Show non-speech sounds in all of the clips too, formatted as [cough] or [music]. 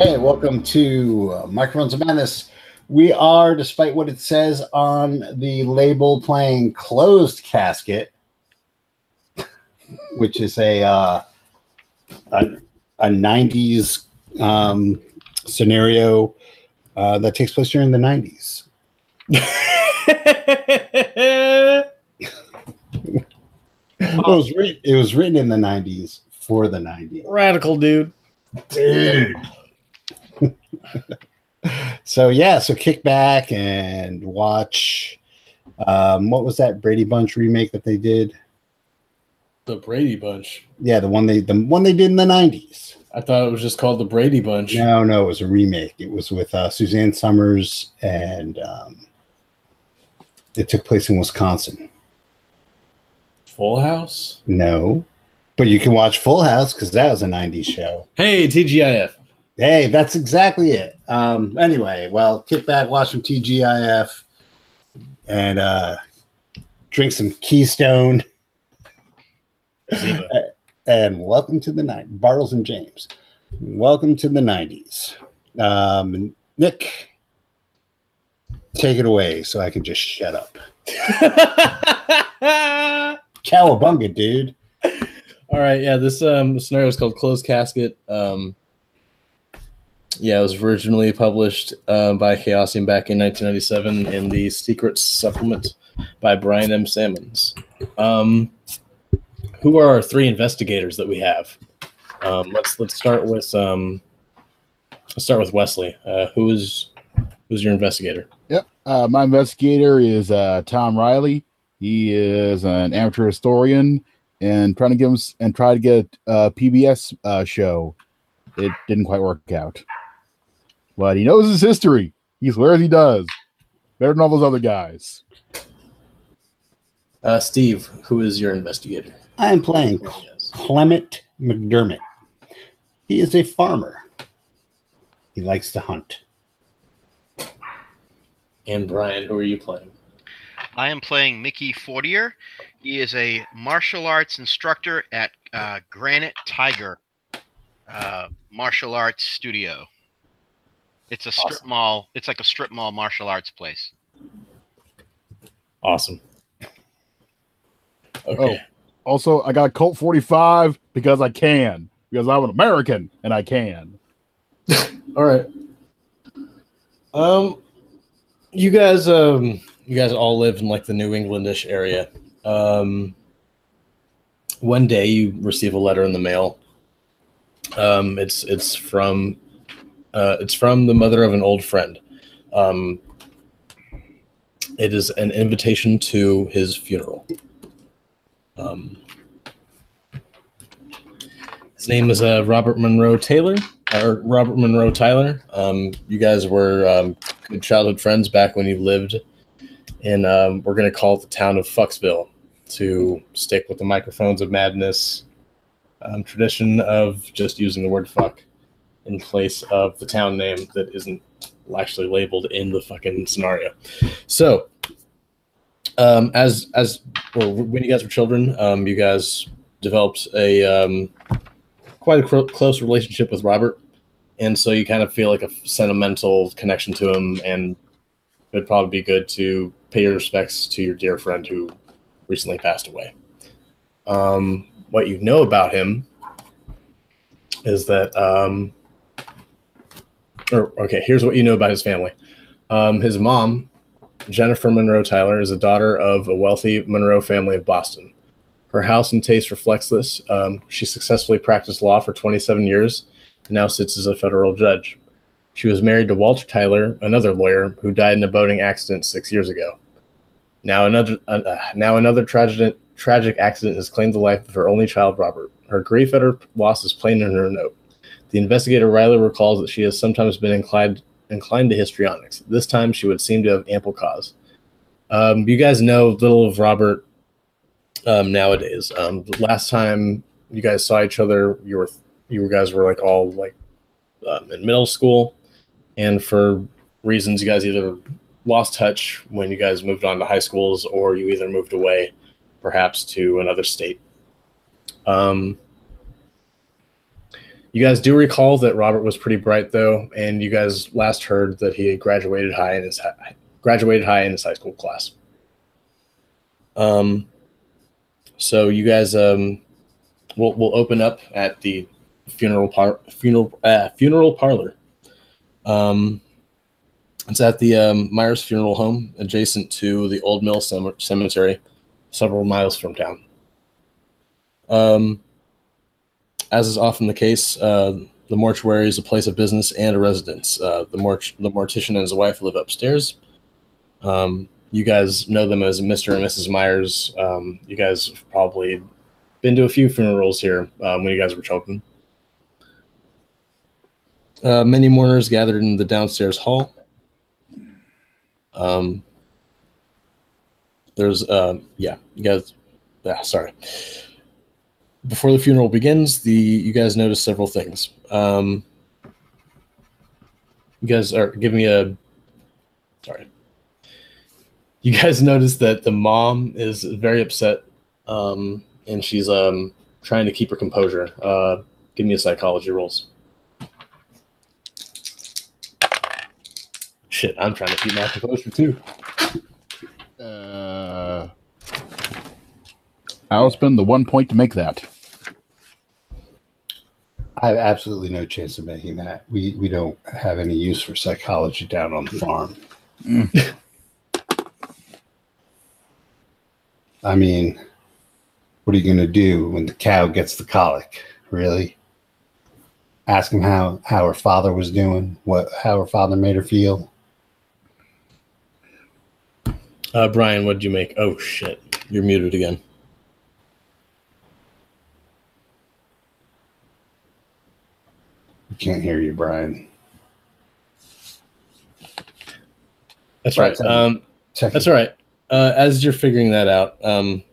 Hey, welcome to uh, Microphones of Madness. We are, despite what it says on the label, playing Closed Casket, [laughs] which is a uh, a, a 90s um, scenario uh, that takes place during the 90s. [laughs] It was, writ- it was written in the 90s for the 90s. Radical dude. Dude. [laughs] so yeah, so kick back and watch. Um, what was that Brady Bunch remake that they did? The Brady Bunch. Yeah, the one they the one they did in the nineties. I thought it was just called the Brady Bunch. No, no, it was a remake. It was with uh, Suzanne Somers, and um, it took place in Wisconsin. Full House. No, but you can watch Full House because that was a '90s show. Hey, TGIF. Hey, that's exactly it. Um, anyway, well, kick back, watch some TGIF, and uh, drink some Keystone. [laughs] And welcome to the night, Bartles and James. Welcome to the '90s. Um, Nick, take it away so I can just shut up. [laughs] Cowabunga, dude. All right, yeah. This um scenario is called Closed Casket. Um, yeah, it was originally published uh, by Chaosium back in 1997 in the Secret Supplement by Brian M. Sammons. Um, who are our three investigators that we have? Um, let's let's start with um, let's start with Wesley. Uh, who is who's your investigator? Yep. Uh, my investigator is uh, Tom Riley. He is an amateur historian and trying to give him and try to get a PBS uh, show. It didn't quite work out, but he knows his history. He swears he does better than all those other guys. Uh, Steve, who is your investigator? I am playing Clement McDermott. He is a farmer. He likes to hunt. And Brian, who are you playing? I am playing Mickey Fortier. He is a martial arts instructor at uh, Granite Tiger uh, Martial Arts Studio. It's a strip Awesome. mall. It's like a strip mall martial arts place. Awesome. Okay. Also, I got Colt 45 because I can, because I'm an American and I can. [laughs] All right. Um, you guys, um, you guys all live in like the New Englandish area. Um, one day you receive a letter in the mail. Um, it's it's from, uh, it's from the mother of an old friend. Um, it is an invitation to his funeral. Um, his name is uh, Robert Monroe Taylor or Robert Monroe Tyler. Um, you guys were um, good childhood friends back when you lived in, um, we're going to call it the town of Fucksville to stick with the microphones of madness um, tradition of just using the word fuck in place of the town name that isn't actually labeled in the fucking scenario. So, um, as as well, when you guys were children, um, you guys developed a um, quite a cro- close relationship with Robert, and so you kind of feel like a sentimental connection to him, and it'd probably be good to pay your respects to your dear friend who recently passed away. Um, what you know about him is that, um, or okay, here's what you know about his family. Um, his mom, Jennifer Monroe Tyler, is a daughter of a wealthy Monroe family of Boston. Her house and taste reflects this. Um, she successfully practiced law for 27 years and now sits as a federal judge. She was married to Walter Tyler, another lawyer who died in a boating accident six years ago. Now another, uh, uh, now another tragic, tragic accident has claimed the life of her only child, Robert. Her grief at her loss is plain in her note. The investigator Riley recalls that she has sometimes been inclined inclined to histrionics. This time, she would seem to have ample cause. Um, you guys know little of Robert um, nowadays. Um, last time you guys saw each other, you were you guys were like all like um, in middle school, and for reasons you guys either lost touch when you guys moved on to high schools, or you either moved away, perhaps to another state. Um, You guys do recall that Robert was pretty bright, though, and you guys last heard that he had graduated high in his hi- graduated high in his high school class. Um, so you guys um, we'll we'll open up at the funeral par- funeral uh, funeral parlor. Um, it's at the um, Myers Funeral Home, adjacent to the Old Mill Cem- Cemetery, several miles from town. Um, as is often the case, uh, the mortuary is a place of business and a residence. Uh, the mort- the mortician and his wife live upstairs. Um, you guys know them as Mr. and Mrs. Myers. Um, you guys have probably been to a few funerals here um, when you guys were children. Uh, many mourners gathered in the downstairs hall. Um, there's, uh, yeah, you guys, yeah, sorry. Before the funeral begins, the you guys notice several things. Um, you guys are give me a, sorry. You guys [laughs] notice that the mom is very upset, um, and she's um trying to keep her composure. Uh, give me a psychology rolls. Shit, I'm trying to keep my composure too. Uh, I'll spend the one point to make that. I have absolutely no chance of making that. We we don't have any use for psychology down on the farm. I mean, what are you going to do when the cow gets the colic? Really? Ask him how how her father was doing, what how her father made her feel. Uh, Brian, what did you make? Oh shit, you're muted again. I can't hear you, Brian. That's Right, right. Um, that's all right. Uh, as you're figuring that out, um,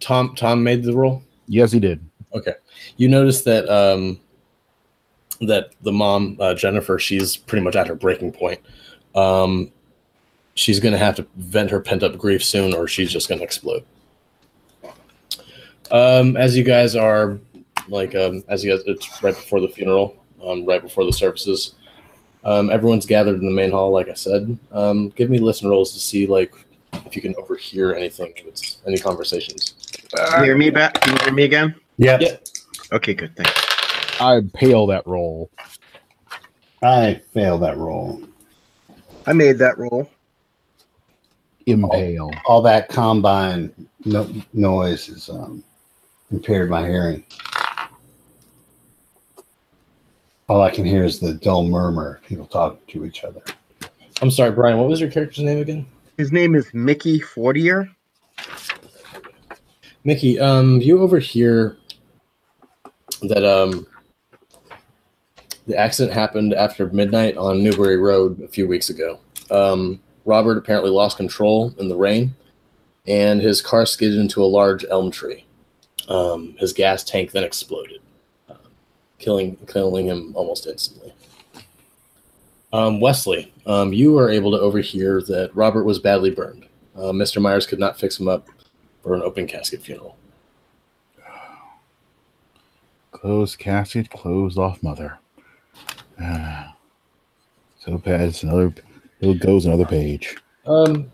Tom Tom made the roll. Yes, he did. Okay. You notice that um, that the mom uh, Jennifer, she's pretty much at her breaking point. Um, she's going to have to vent her pent up grief soon, or she's just going to explode. Um, as you guys are like, um, as you guys, it's right before the funeral, um, right before the services. Um, everyone's gathered in the main hall, like I said. Um, give me listen rolls to see like if you can overhear anything, if it's any conversations. Can you hear me back? Can you hear me again? Yeah, Yeah. Okay, good. Thanks. I pale that roll. I failed that roll. I made that roll. Impale. All that combine no, noise has um, impaired my hearing. All I can hear is the dull murmur of people talking to each other. I'm sorry, Brian. What was your character's name again? His name is Mickey Fortier. Mickey, um, you overhear that um, the accident happened after midnight on Newbury Road a few weeks ago. Um, Robert apparently lost control in the rain, and his car skidded into a large elm tree. Um, his gas tank then exploded, killing killing him almost instantly. Um, Wesley, um, you were able to overhear that Robert was badly burned. Uh, Mr. Myers could not fix him up for an open casket funeral. [sighs] Closed casket, closed off mother. Ah. [sighs] so bad. It's another. It goes another page. Um,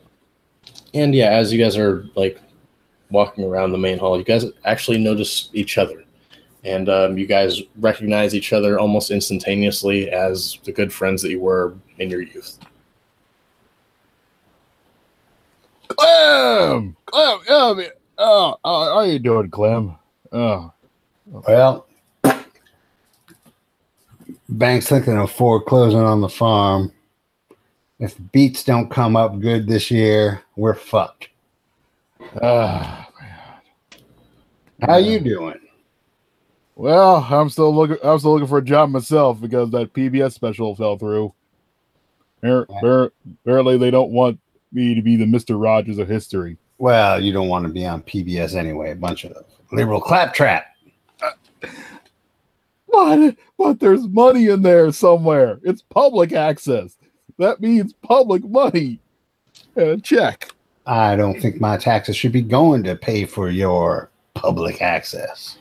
and yeah, as you guys are like walking around the main hall, you guys actually notice each other, and um, you guys recognize each other almost instantaneously as the good friends that you were in your youth. Clem, Clem, yeah, man. oh, oh, how you doing, Clem? Oh, Well, bank's thinking of foreclosing on the farm. If the beats don't come up good this year, we're fucked. ah, How you doing? Well, I'm still looking. I'm still looking for a job myself because that PBS special fell through. Appar- appar- Apparently, they don't want me to be the Mister Rogers of history. Well, you don't want to be on PBS anyway. A bunch of liberal claptrap. [laughs] But but there's money in there somewhere. It's public access. That means public money and a check. I don't think my taxes should be going to pay for your public access.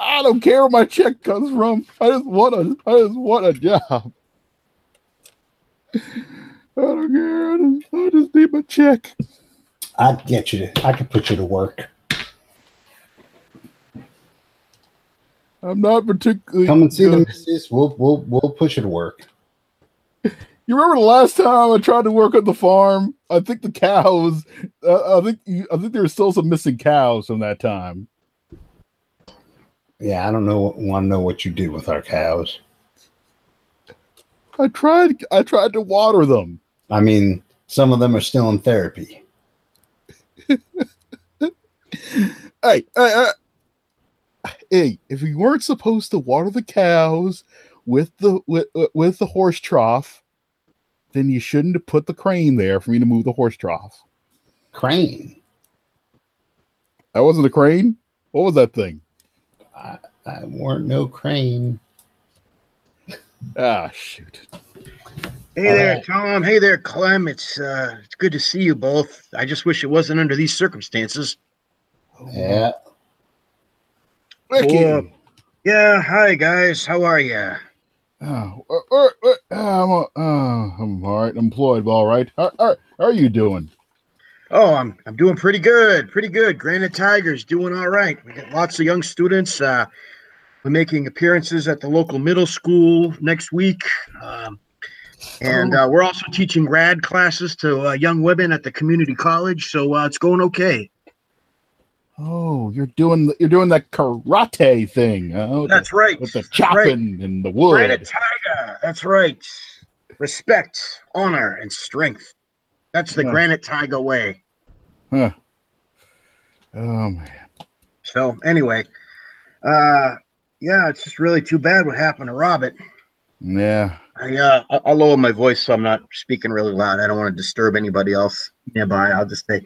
I don't care where my check comes from. I just want a I just want a job. [laughs] I don't care. I just, I just need my check. I'd get you to, I can put you to work. I'm not particularly Come and see the missus. We'll, we'll, we'll push you to work. You remember the last time I tried to work on the farm? I think the cows. Uh, I think I think there were still some missing cows from that time. Yeah, I don't know. Want to know what you did with our cows? I tried. I tried to water them. I mean, some of them are still in therapy. [laughs] Hey, hey, hey, hey! If you weren't supposed to water the cows with the with, with the horse trough, then you shouldn't have put the crane there for me to move the horse trough. Crane. That wasn't a crane. What was that thing? I, I weren't no crane. Ah, shoot. Hey there, Alright. Tom. Hey there, Clem. It's uh it's good to see you both. I just wish it wasn't under these circumstances. Yeah. Ricky. Well, Yeah, hi guys. How are you? Oh, uh, uh, uh, I'm, uh, uh, I'm all right. Employed, but all right. How, how, how are you doing? Oh, I'm I'm doing pretty good. Pretty good. Granite Tigers doing all right. We got lots of young students. Uh we're making appearances at the local middle school next week. Um, and uh, we're also teaching grad classes to uh, young women at the community college, so uh, it's going okay. Oh, you're doing you're doing that karate thing. Huh? That's right. with the That's right. chopping and the wood. Granite Tiger. That's right. Respect, honor, and strength. That's the Yeah. Granite Tiger way. Huh. Oh man. So anyway, uh, yeah, it's just really too bad what happened to Robert. Yeah. I uh, I'll lower my voice so I'm not speaking really loud. I don't want to disturb anybody else nearby. I'll just say,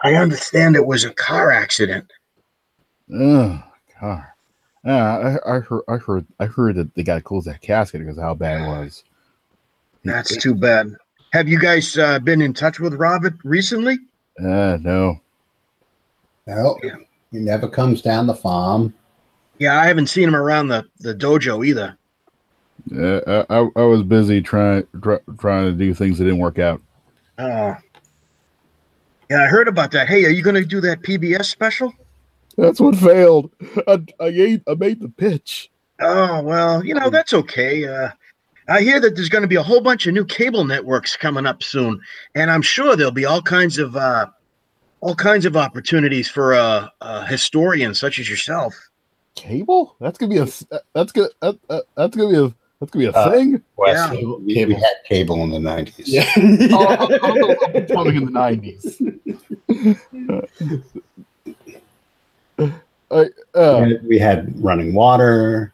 I understand it was a car accident. Oh God. Yeah, I, I heard I heard I heard that they got to close that casket because of how bad it was. That's too bad. Have you guys uh, been in touch with Robert recently? Uh no. No, Yeah. he never comes down the farm. Yeah, I haven't seen him around the, the dojo either. Uh, I, I I was busy trying try, trying to do things that didn't work out. Oh. Yeah, I heard about that. Hey, are you going to do that PBS special? That's what failed. I I, ate, I made the pitch. Oh, well, you know, that's okay. Uh, I hear that there's going to be a whole bunch of new cable networks coming up soon, and I'm sure there'll be all kinds of uh, all kinds of opportunities for a, a historian such as yourself. Cable? That's gonna be a that's gonna that, that- that's gonna be a that's gonna be a Uh, thing. Wes, Yeah. we, we Cable. had cable in the 90s. Yeah. Oh, I- I was- I was talking in the nineties. I, We uh, had- we had running water,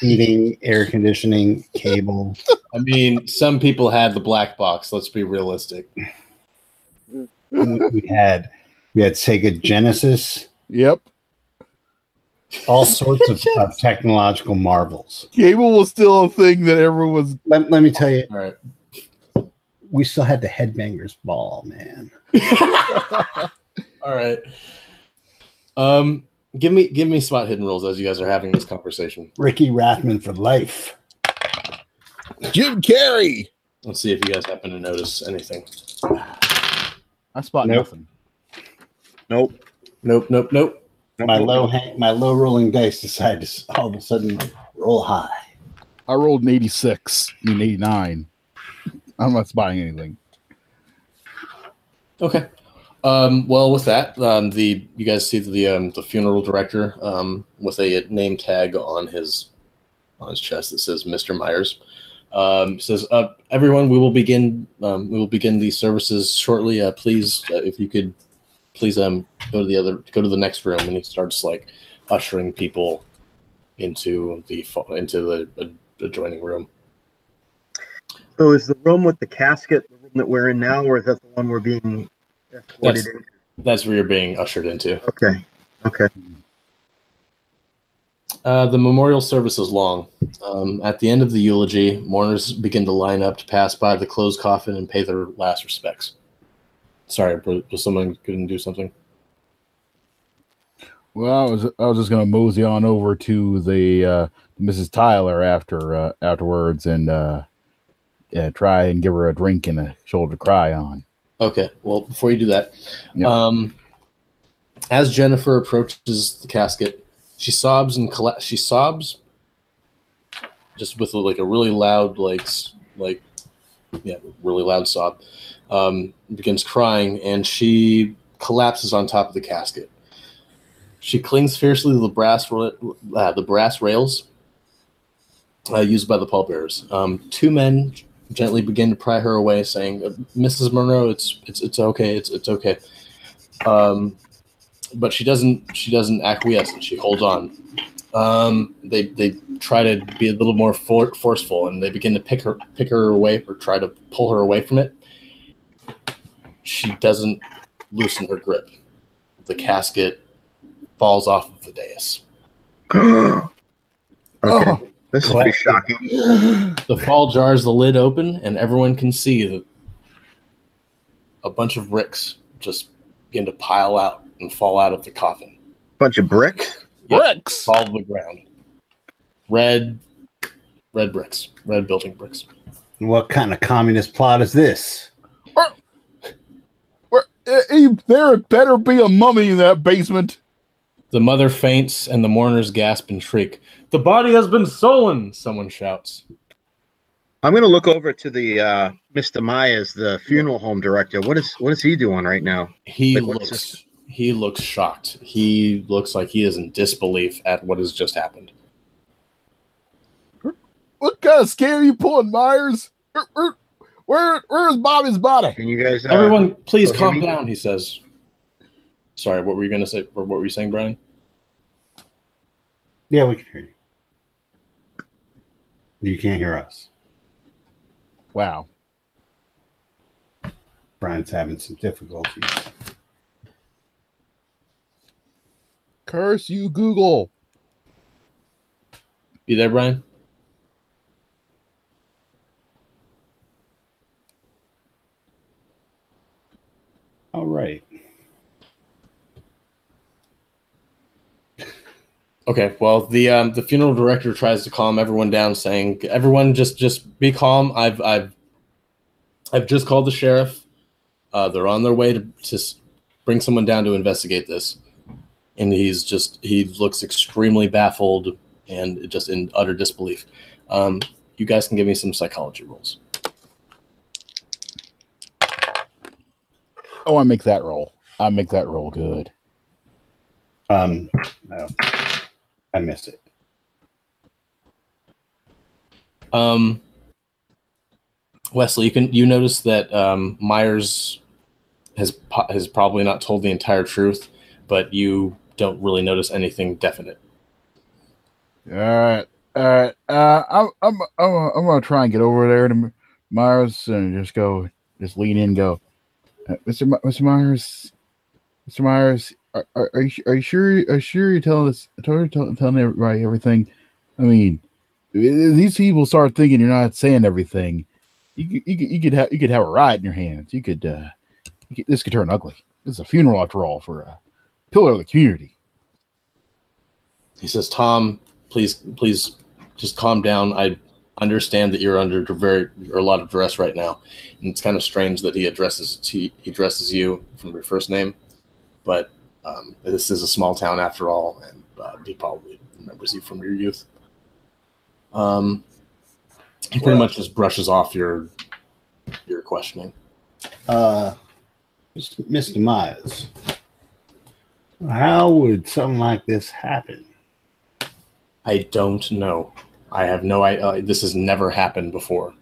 heating, air conditioning, cable. I mean, some people had the black box. Let's be realistic. we we had we had Sega Genesis, yep. all sorts of, [laughs] of technological marvels. Cable was still a thing that everyone was. Let, let me tell you, All right. we still had the headbangers ball, man. [laughs] All right. Um, give me give me spot hidden rules as you guys are having this conversation. Riki Rachtman for life. Jim Carrey. Let's see if you guys happen to notice anything. I spot Nope. nothing. Nope. Nope, nope, nope. My low hang, my low rolling dice decided to all of a sudden roll high. I rolled an eighty-six. I mean eighty-nine. I'm not spotting anything. Okay. Um, well, with that, um, the you guys see the um, the funeral director um, with a name tag on his on his chest that says Mr. Myers. Um, says, uh, "Everyone, we will begin. Um, we will begin these services shortly. Uh, please, uh, if you could, please um, go to the other, go to the next room." And he starts like ushering people into the into the adjoining room. So is the room with the casket the room that we're in now, or is that the one we're being That's- That's where you're being ushered into. Okay. Okay. Uh, the memorial service is long. Um, at the end of the eulogy, mourners begin to line up to pass by the closed coffin and pay their last respects. Sorry, was was someone going to do something? Well, I was I was just gonna mosey on over to the uh, Mrs. Tyler after uh, afterwards and uh, yeah, try and give her a drink and a shoulder to cry on. Okay. Well, before you do that, Yep. um, as Jennifer approaches the casket, she sobs and colla- she sobs, just with like a really loud, like like yeah, really loud sob. Um, begins crying and she collapses on top of the casket. She clings fiercely to the brass ra- uh, the brass rails uh, used by the pallbearers. Um, two men gently begin to pry her away, saying, "Mrs. Monroe, it's it's it's okay, it's it's okay." Um, but she doesn't she doesn't acquiesce, and she holds on. Um, they they try to be a little more for, forceful, and they begin to pick her pick her away or try to pull her away from it. She doesn't loosen her grip. The casket falls off of the dais. [clears throat] okay, Oh, this is pretty shocking. The fall jars the lid open, and everyone can see that a bunch of bricks just begin to pile out and fall out of the coffin, Bunch of bricks. bricks. fall to the ground. Red, red bricks, red building bricks. What kind of communist plot is this? Where, eh, eh, there better be a mummy in that basement. The mother faints, and the mourners gasp and shriek. The body has been stolen! Someone shouts. I'm gonna look over to the uh, Mr. Myers, the funeral home director. What is what is he doing right now? He Like, what's looks. He looks shocked. He looks like he is in disbelief at what has just happened. What kind of scare are you pulling, Myers? Where, where, where where's Bobby's body? Can you guys? Uh, Everyone, please calm down. He says. Sorry, what were you going to say? Or what were you saying, Brian? Yeah, we can hear you. You can't hear us. Wow. Brian's having some difficulties. Curse you, Google. You there, Brian? All right. Okay. Well, the um, the funeral director tries to calm everyone down, saying, "Everyone, just just be calm. I've I've I've just called the sheriff. Uh, they're on their way to to bring someone down to investigate this." And he's just he looks extremely baffled and just in utter disbelief. Um, you guys can give me some psychology rolls. Oh, I make that roll. I make that roll good. Um, no, I missed it. Um, Wesley, you can you notice that um, Myers has has probably not told the entire truth, but you don't really notice anything definite. All right, all right. Uh, I'm, I'm, I'm, I'm gonna try and get over there to Myers and just go, just lean in, and go, uh, Mr. Mr. Myers, Mr. Myers, are, are, are you are you sure? Are you sure you're telling us, telling, telling everybody everything? I mean, these people start thinking you're not saying everything. You could, you you could have, you could have a riot in your hands. You could, uh, you could, this could turn ugly. This is a funeral after all for a pillar of the community. He says, "Tom, please, please, just calm down. I understand that you're under very a lot of duress right now, and it's kind of strange that he addresses he addresses you from your first name, but um, this is a small town after all, and uh, he probably remembers you from your youth." Um, he pretty Well- much just brushes off your your questioning. Uh, Mr. Myers, how would something like this happen? I don't know. I have no idea. Uh, this has never happened before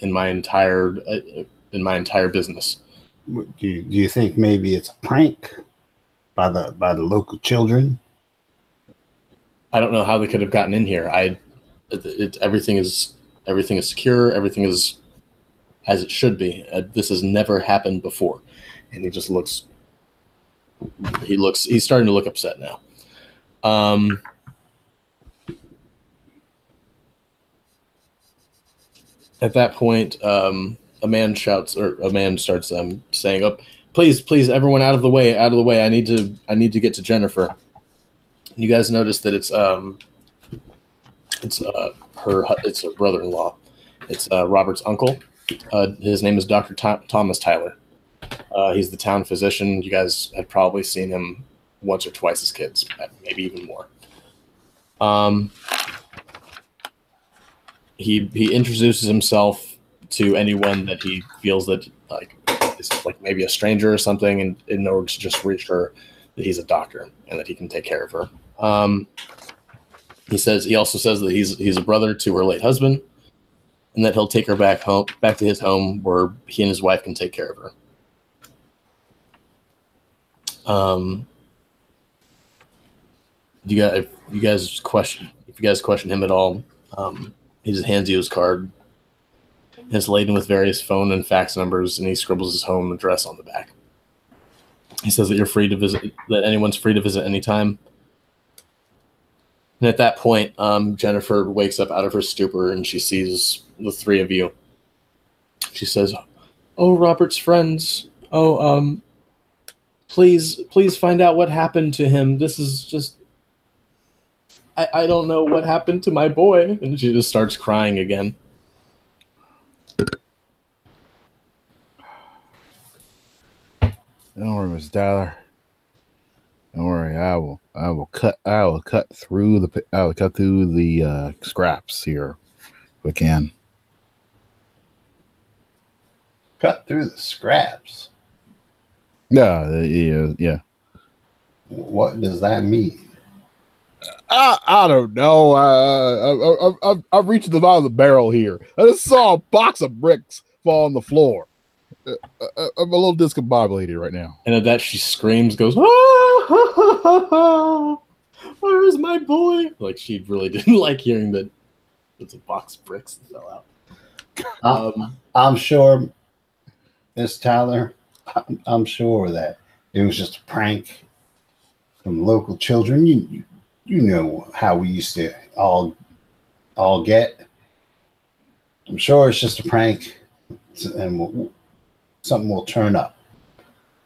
in my entire uh, in my entire business. Do you, do you think maybe it's a prank by the by the local children? I don't know how they could have gotten in here. I it, it, everything is everything is secure. Everything is as it should be. Uh, this has never happened before, and he just looks. He looks. He's starting to look upset now. Um. At that point, um, a man shouts, or a man starts um, saying, "Up, please, please, everyone, out of the way, out of the way! I need to, I need to get to Jennifer." You guys notice that it's um, it's uh, her it's her brother-in-law. It's uh, Robert's uncle. Uh, his name is Dr. Tho- Thomas Tyler. Uh, he's the town physician. You guys have probably seen him once or twice as kids, maybe even more. Um, he he introduces himself to anyone that he feels that like is like maybe a stranger or something, and in order to just reassure that he's a doctor and that he can take care of her. Um, he says he also says that he's he's a brother to her late husband, and that he'll take her back home back to his home where he and his wife can take care of her. Um, you guys, if you guys question if you guys question him at all, um, he just hands you his card. It's laden with various phone and fax numbers, and he scribbles his home address on the back. He says that you're free to visit, that anyone's free to visit anytime. And at that point, um, Jennifer wakes up out of her stupor and she sees the three of you. She says, "Oh, Robert's friends. Oh, um, please, please find out what happened to him. This is just I, I don't know what happened to my boy. And she just starts crying again. Don't worry, Miss Tyler. Don't worry. I will. I will cut. I will cut through the. I will cut through the uh, scraps here, if we can. Cut through the scraps. Yeah. uh, Yeah. Yeah. What does that mean? I, I don't know. Uh, I, I, I, I've reached the bottom of the barrel here. I just saw a box of bricks fall on the floor. Uh, I, I'm a little discombobulated right now. And at that, she screams, goes, ah, Where's my boy? Like, she really [laughs] didn't like hearing that it's a box of bricks that fell out. Um, I'm sure, Miss Tyler, I'm, I'm sure that it was just a prank from local children. You, you, you know how we used to all, all get. I'm sure it's just a prank, and we'll, something will turn up.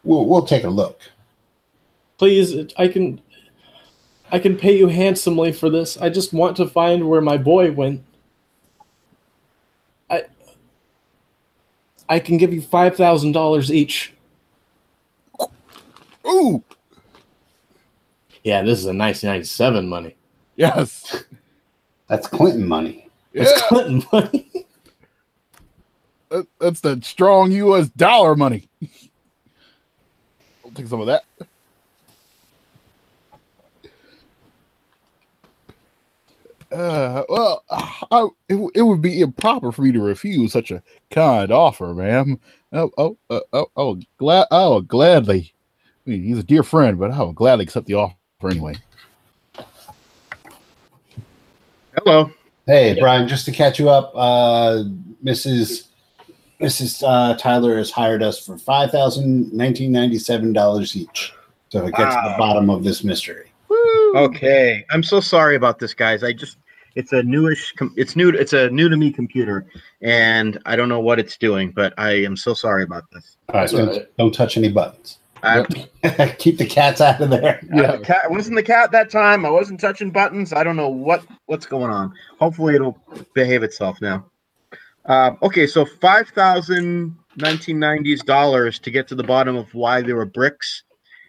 We'll, we'll take a look. please, I can. I can pay you handsomely for this. I just want to find where my boy went. I I can give you five thousand dollars each. Ooh, Yeah, this is a 1997 money. yes. That's Clinton money. It's Yeah, Clinton money. [laughs] that- that's the strong U.S. dollar money. I'll take some of that. Uh, well, I, it, it would be improper for me to refuse such a kind offer, ma'am. Oh, oh, uh, oh, oh, glad, I will gladly. I mean, he's a dear friend, but I will gladly accept the offer anyway. Hello. Hey, Yeah. Brian, just to catch you up, uh, Mrs. Mrs. Uh, Tyler has hired us for five thousand nineteen ninety seven dollars each to get to the bottom of this mystery. Woo! Okay. I'm so sorry about this, guys. I just it's a newish com- it's new it's a new to me computer and I don't know what it's doing, but I am so sorry about this. All right, That's don't, don't touch any buttons. I, [laughs] Keep the cats out of there. [laughs] yeah. the cat I wasn't the cat that time. I wasn't touching buttons. I don't know what what's going on. Hopefully it'll behave itself now. Uh, okay, so five thousand 1990s dollars to get to the bottom of why there were bricks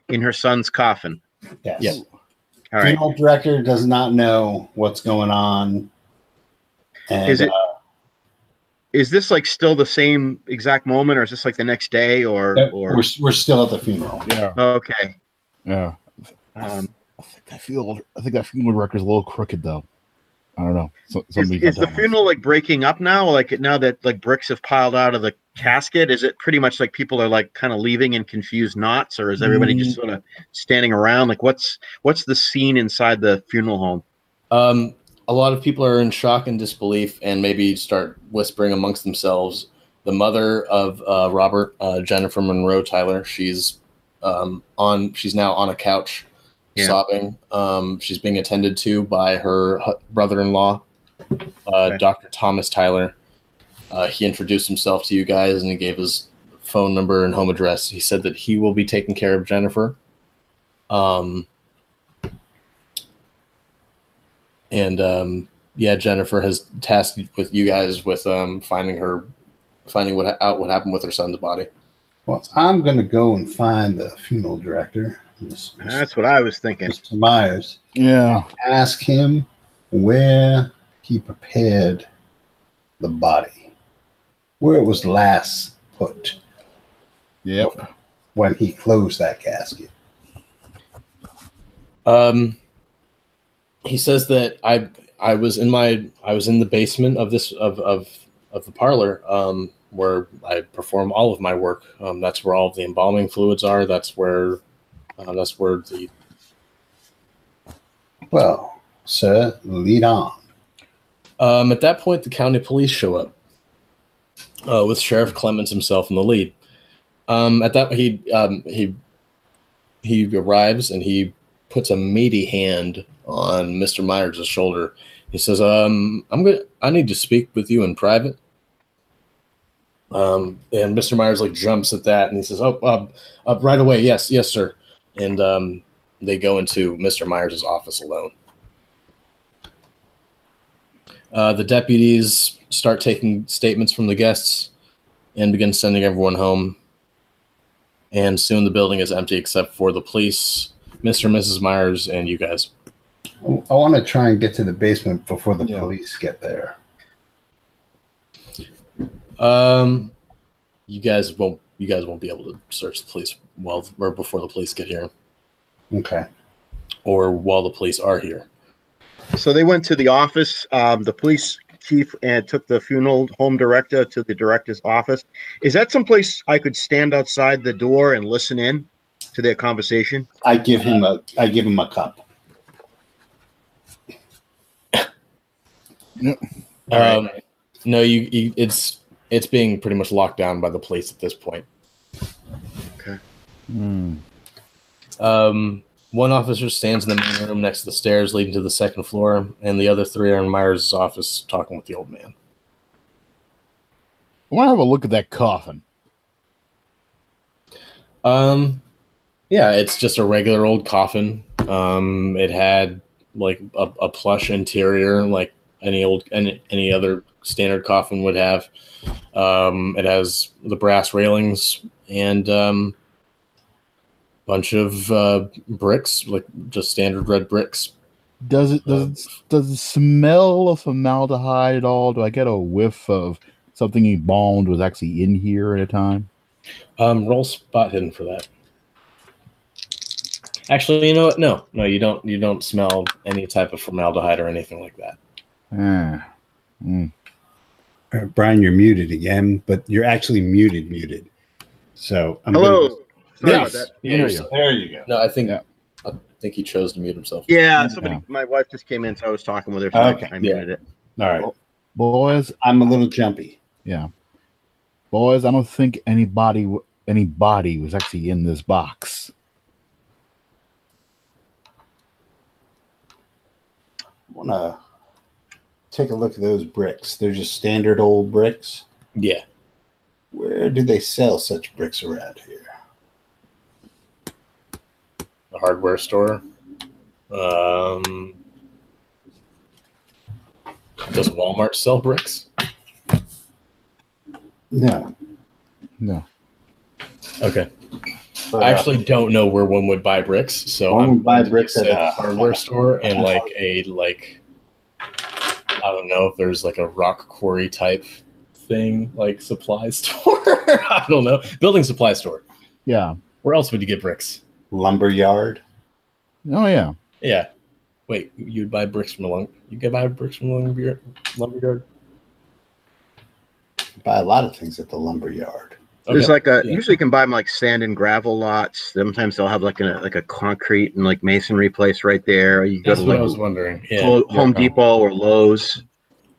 in her son's coffin. Yes. Yeah. All right. Funeral director does not know what's going on. And, Is it- uh, Is this like still the same exact moment, or is this like the next day, or or we're, we're still at the funeral. Yeah, okay? yeah. Um, I think I feel. I think that funeral record's a little crooked, though. I don't know. So, is, somebody is got the that one. funeral like breaking up now? Like now that like bricks have piled out of the casket, is it pretty much like people are like kind of leaving in confused knots, or is everybody just sort of standing around? Like what's what's the scene inside the funeral home? Um, a lot of people are in shock and disbelief and maybe start whispering amongst themselves. The mother of uh, Robert, uh, Jennifer Monroe Tyler, she's um, on. She's now on a couch, Yeah. sobbing. Um, she's being attended to by her brother-in-law, uh, Okay. Dr. Thomas Tyler. Uh, he introduced himself to you guys and he gave his phone number and home address. He said that he will be taking care of Jennifer. Um, and um, yeah, Jennifer has tasked with you guys with um, finding her, finding what out what happened with her son's body. Well, I'm going to go and find the funeral director, Mr. That's what I was thinking. Mr. Myers. Yeah. Ask him where he prepared the body, where it was last put Yep. when he closed that casket. Um, he says that I I was in my I was in the basement of this of of of the parlor um, where I perform all of my work. Um, that's where all of the embalming fluids are. That's where uh, that's where the Well, sir, lead on. um, at that point the county police show up uh, with Sheriff Clemens himself in the lead. Um, at that he um, he he arrives and he puts a meaty hand on Mr. Myers' shoulder. He says, um, I'm gonna I need to speak with you in private. Um, and Mr. Myers like jumps at that and he says, Oh, uh, uh, right away, yes, yes, sir. And um, they go into Mr. Myers' office alone. Uh, the deputies start taking statements from the guests and begin sending everyone home. And soon the building is empty except for the police, Mr. and Mrs. Myers, and you guys. I want to try and get to the basement before the Yeah. police get there. Um, you guys won't. You guys won't be able to search the police well or before the police get here, Okay. or while the police are here. So they went to the office, um, the police chief, and took the funeral home director to the director's office. Is that someplace I could stand outside the door and listen in to their conversation? I give him a I give him a cup. [coughs] Um, no, you, you. It's it's being pretty much locked down by the police at this point. Hmm. Um, one officer stands in the main room next to the stairs leading to the second floor, and the other three are in Myers' office talking with the old man. I want to have a look at that coffin. Um, yeah, it's just a regular old coffin. Um, it had like a, a plush interior, like any old any, any other standard coffin would have. Um, it has the brass railings and um, bunch of uh, bricks, like just standard red bricks. Does it does it, does it smell of formaldehyde at all? Do I get a whiff of something embalmed was actually in here at a time? Um, roll spot hidden for that. Actually, you know what? No, no, you don't. You don't smell any type of formaldehyde or anything like that. Ah. Hmm. Uh, Brian, you're muted again, but you're actually muted, muted. So I'm Hello. gonna- Sorry Yes. about that. Yeah, There you're you still- There you go. No, I think Yeah. I think he chose to mute himself. Yeah, somebody, Yeah. my wife just came in, so I was talking with her. So Okay. I muted it. All right. Boys, I'm a little jumpy. yeah. Boys, I don't think anybody w- any body was actually in this box. I want to take a look at those bricks. They're just standard old bricks. Yeah. Where do they sell such bricks around here? A hardware store. Um, does Walmart sell bricks? No. No. Okay. But, I uh, actually don't know where one would buy bricks, so One I'm would buy bricks at a- hardware store and like a like I don't know if there's like a rock quarry type thing like supply [laughs] store. I don't know building supply store. Yeah. Where else would you get bricks? Lumber yard. Oh yeah. Yeah. Wait, you'd buy bricks from the lumber. You could buy bricks from the lumber yard? Lumber yard? Buy a lot of things at the lumber yard. There's like a Yeah. usually you can buy them like sand and gravel lots. Sometimes they'll have like a like a concrete and like masonry place right there. You go That's to what like I was wondering. Yeah. Home yeah. Depot or Lowe's.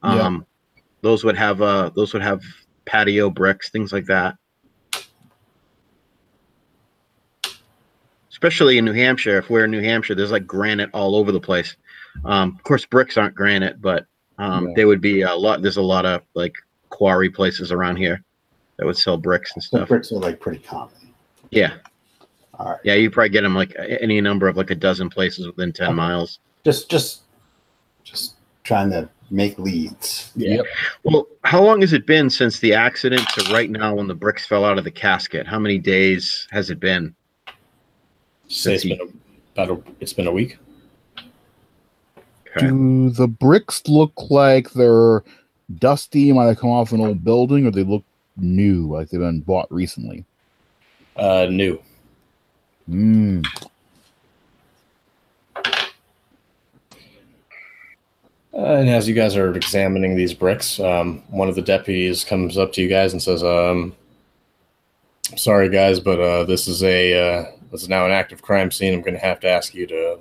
Yeah. Um, those would have uh those would have patio bricks, things like that. Especially in New Hampshire, if we're in New Hampshire, there's like granite all over the place. Um, of course, bricks aren't granite, but um, Yeah. they would be a lot. There's a lot of like quarry places around here that would sell bricks and The stuff. bricks are like pretty common. Yeah, All right. yeah, you probably get them like any number of like a dozen places within ten Okay. miles. Just just just trying to make leads. Yeah. Yep. Well, how long has it been since the accident to right now when the bricks fell out of the casket? How many days has it been? Say it's been a, about a, it's been a week. Okay. Do the bricks look like they're dusty, might have come off an old building, or they look new, like they've been bought recently? Uh, new. Mm. Uh, and as you guys are examining these bricks, um, one of the deputies comes up to you guys and says, um, "Sorry, guys, but uh, this is a uh, this is now an active crime scene. I'm going to have to ask you to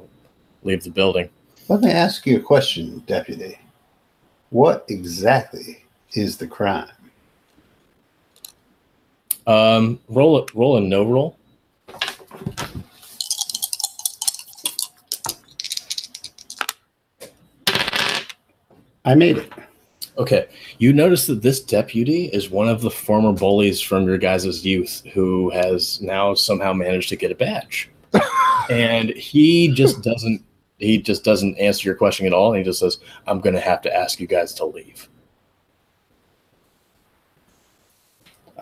leave the building." Let me ask you a question, Deputy. What exactly is the crime? Um, roll it. Roll a no roll. I made it. Okay. You notice that this deputy is one of the former bullies from your guys' youth who has now somehow managed to get a badge. and he just doesn't he just doesn't answer your question at all. And he just says, I'm gonna have to ask you guys to leave.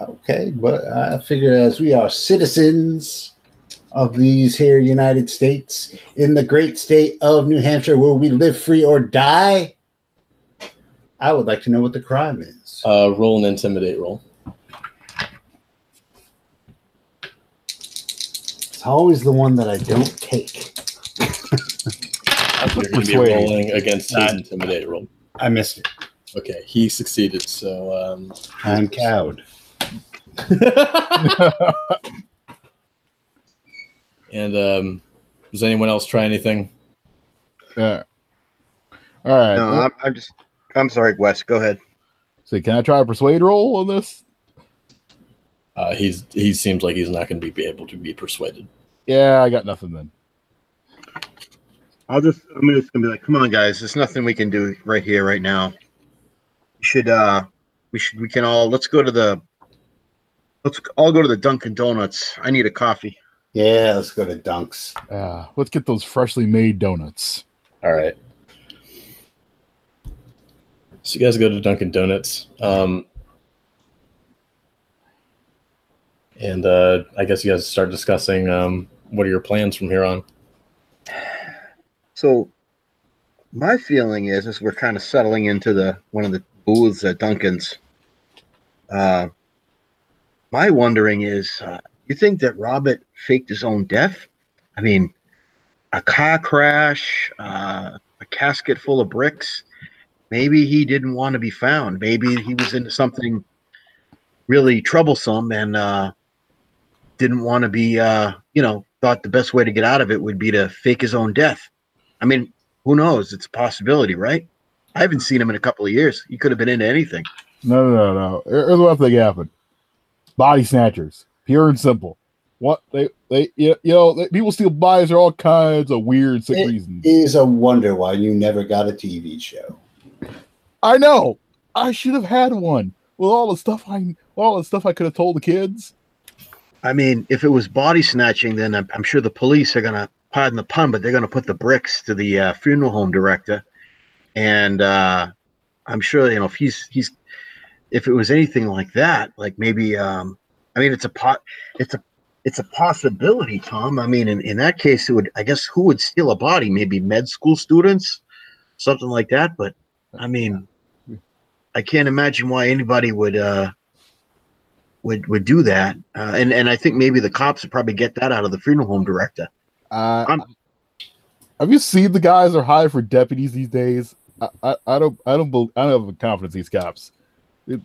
Okay, but I figure as we are citizens of these here United States in the great state of New Hampshire where we live free or die, I would like to know what the crime is. Uh, roll an intimidate roll. It's always the one that I don't take. [laughs] You're gonna be Persuade. rolling against his intimidate roll. I missed it. Okay, he succeeded. So um, I'm cowed. [laughs] and um, does anyone else try anything? Yeah. All right. No, I'm, I'm just. I'm sorry, Wes. Go ahead. so, can I try a persuade roll on this? Uh, he's he seems like he's not going to be able to be persuaded. Yeah, I got nothing then. I'll just. I'm just gonna be like, come on, guys. There's nothing we can do right here, right now. We should. uh We should. We can all. Let's go to the. Let's all go to the Dunkin' Donuts. I need a coffee. Yeah, let's go to Dunks. Uh, let's get those freshly made donuts. All right. So you guys go to Dunkin' Donuts, um, and uh, I guess you guys start discussing um, what are your plans from here on. So, my feeling is, as we're kind of settling into the one of the booths at Dunkin's, uh, my wondering is, uh, you think that Robert faked his own death? I mean, a car crash, uh, a casket full of bricks. Maybe he didn't want to be found. Maybe he was into something really troublesome and uh, didn't want to be, uh, you know, thought the best way to get out of it would be to fake his own death. I mean, who knows? It's a possibility, right? I haven't seen him in a couple of years. He could have been into anything. No, no, no, no. Here- Here's what I think happened. Body snatchers, pure and simple. What they they you you know they, people steal bodies for all kinds of weird sick It reasons. It is a wonder why you never got a TV show. I know. I should have had one with all the stuff I all the stuff I could have told the kids. I mean, if it was body snatching, then I'm, I'm sure the police are to, pardon the pun, but they're to put the bricks to the uh, funeral home director. And uh, I'm sure, you know, if he's, he's, if it was anything like that, like maybe, um, I mean, it's a pot, it's a, it's a possibility, Tom. I mean, in, in that case, it would, I guess, who would steal a body? Maybe med school students, something like that. But I mean, I can't imagine why anybody would, uh, would would do that, uh, and and I think maybe the cops would probably get that out of the funeral home director. Uh, I'm- have you seen the guys that are hired for deputies these days? I, I, I don't I don't bel I don't have confidence in these cops. They,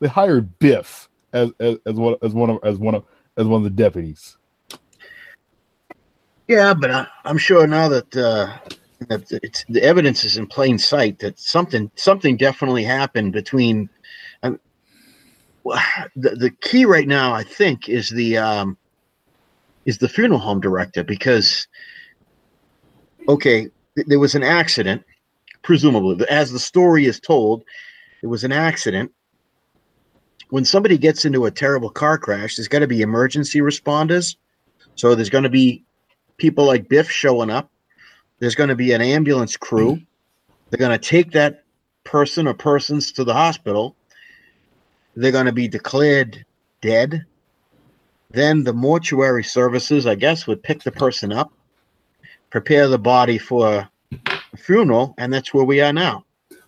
they hired Biff as, as as one as one of as one of as one of the deputies. Yeah, but I, I'm sure now that uh, the evidence is in plain sight that something something definitely happened between. Um, the the key right now, I think, is the um, is the funeral home director because okay, th- there was an accident, presumably, as the story is told, it was an accident. When somebody gets into a terrible car crash, there's got to be emergency responders. So there's going to be people like Biff showing up. There's going to be an ambulance crew. They're going to take that person or persons to the hospital. They're going to be declared dead. Then the mortuary services, I guess, would pick the person up, prepare the body for a funeral, and that's where we are now.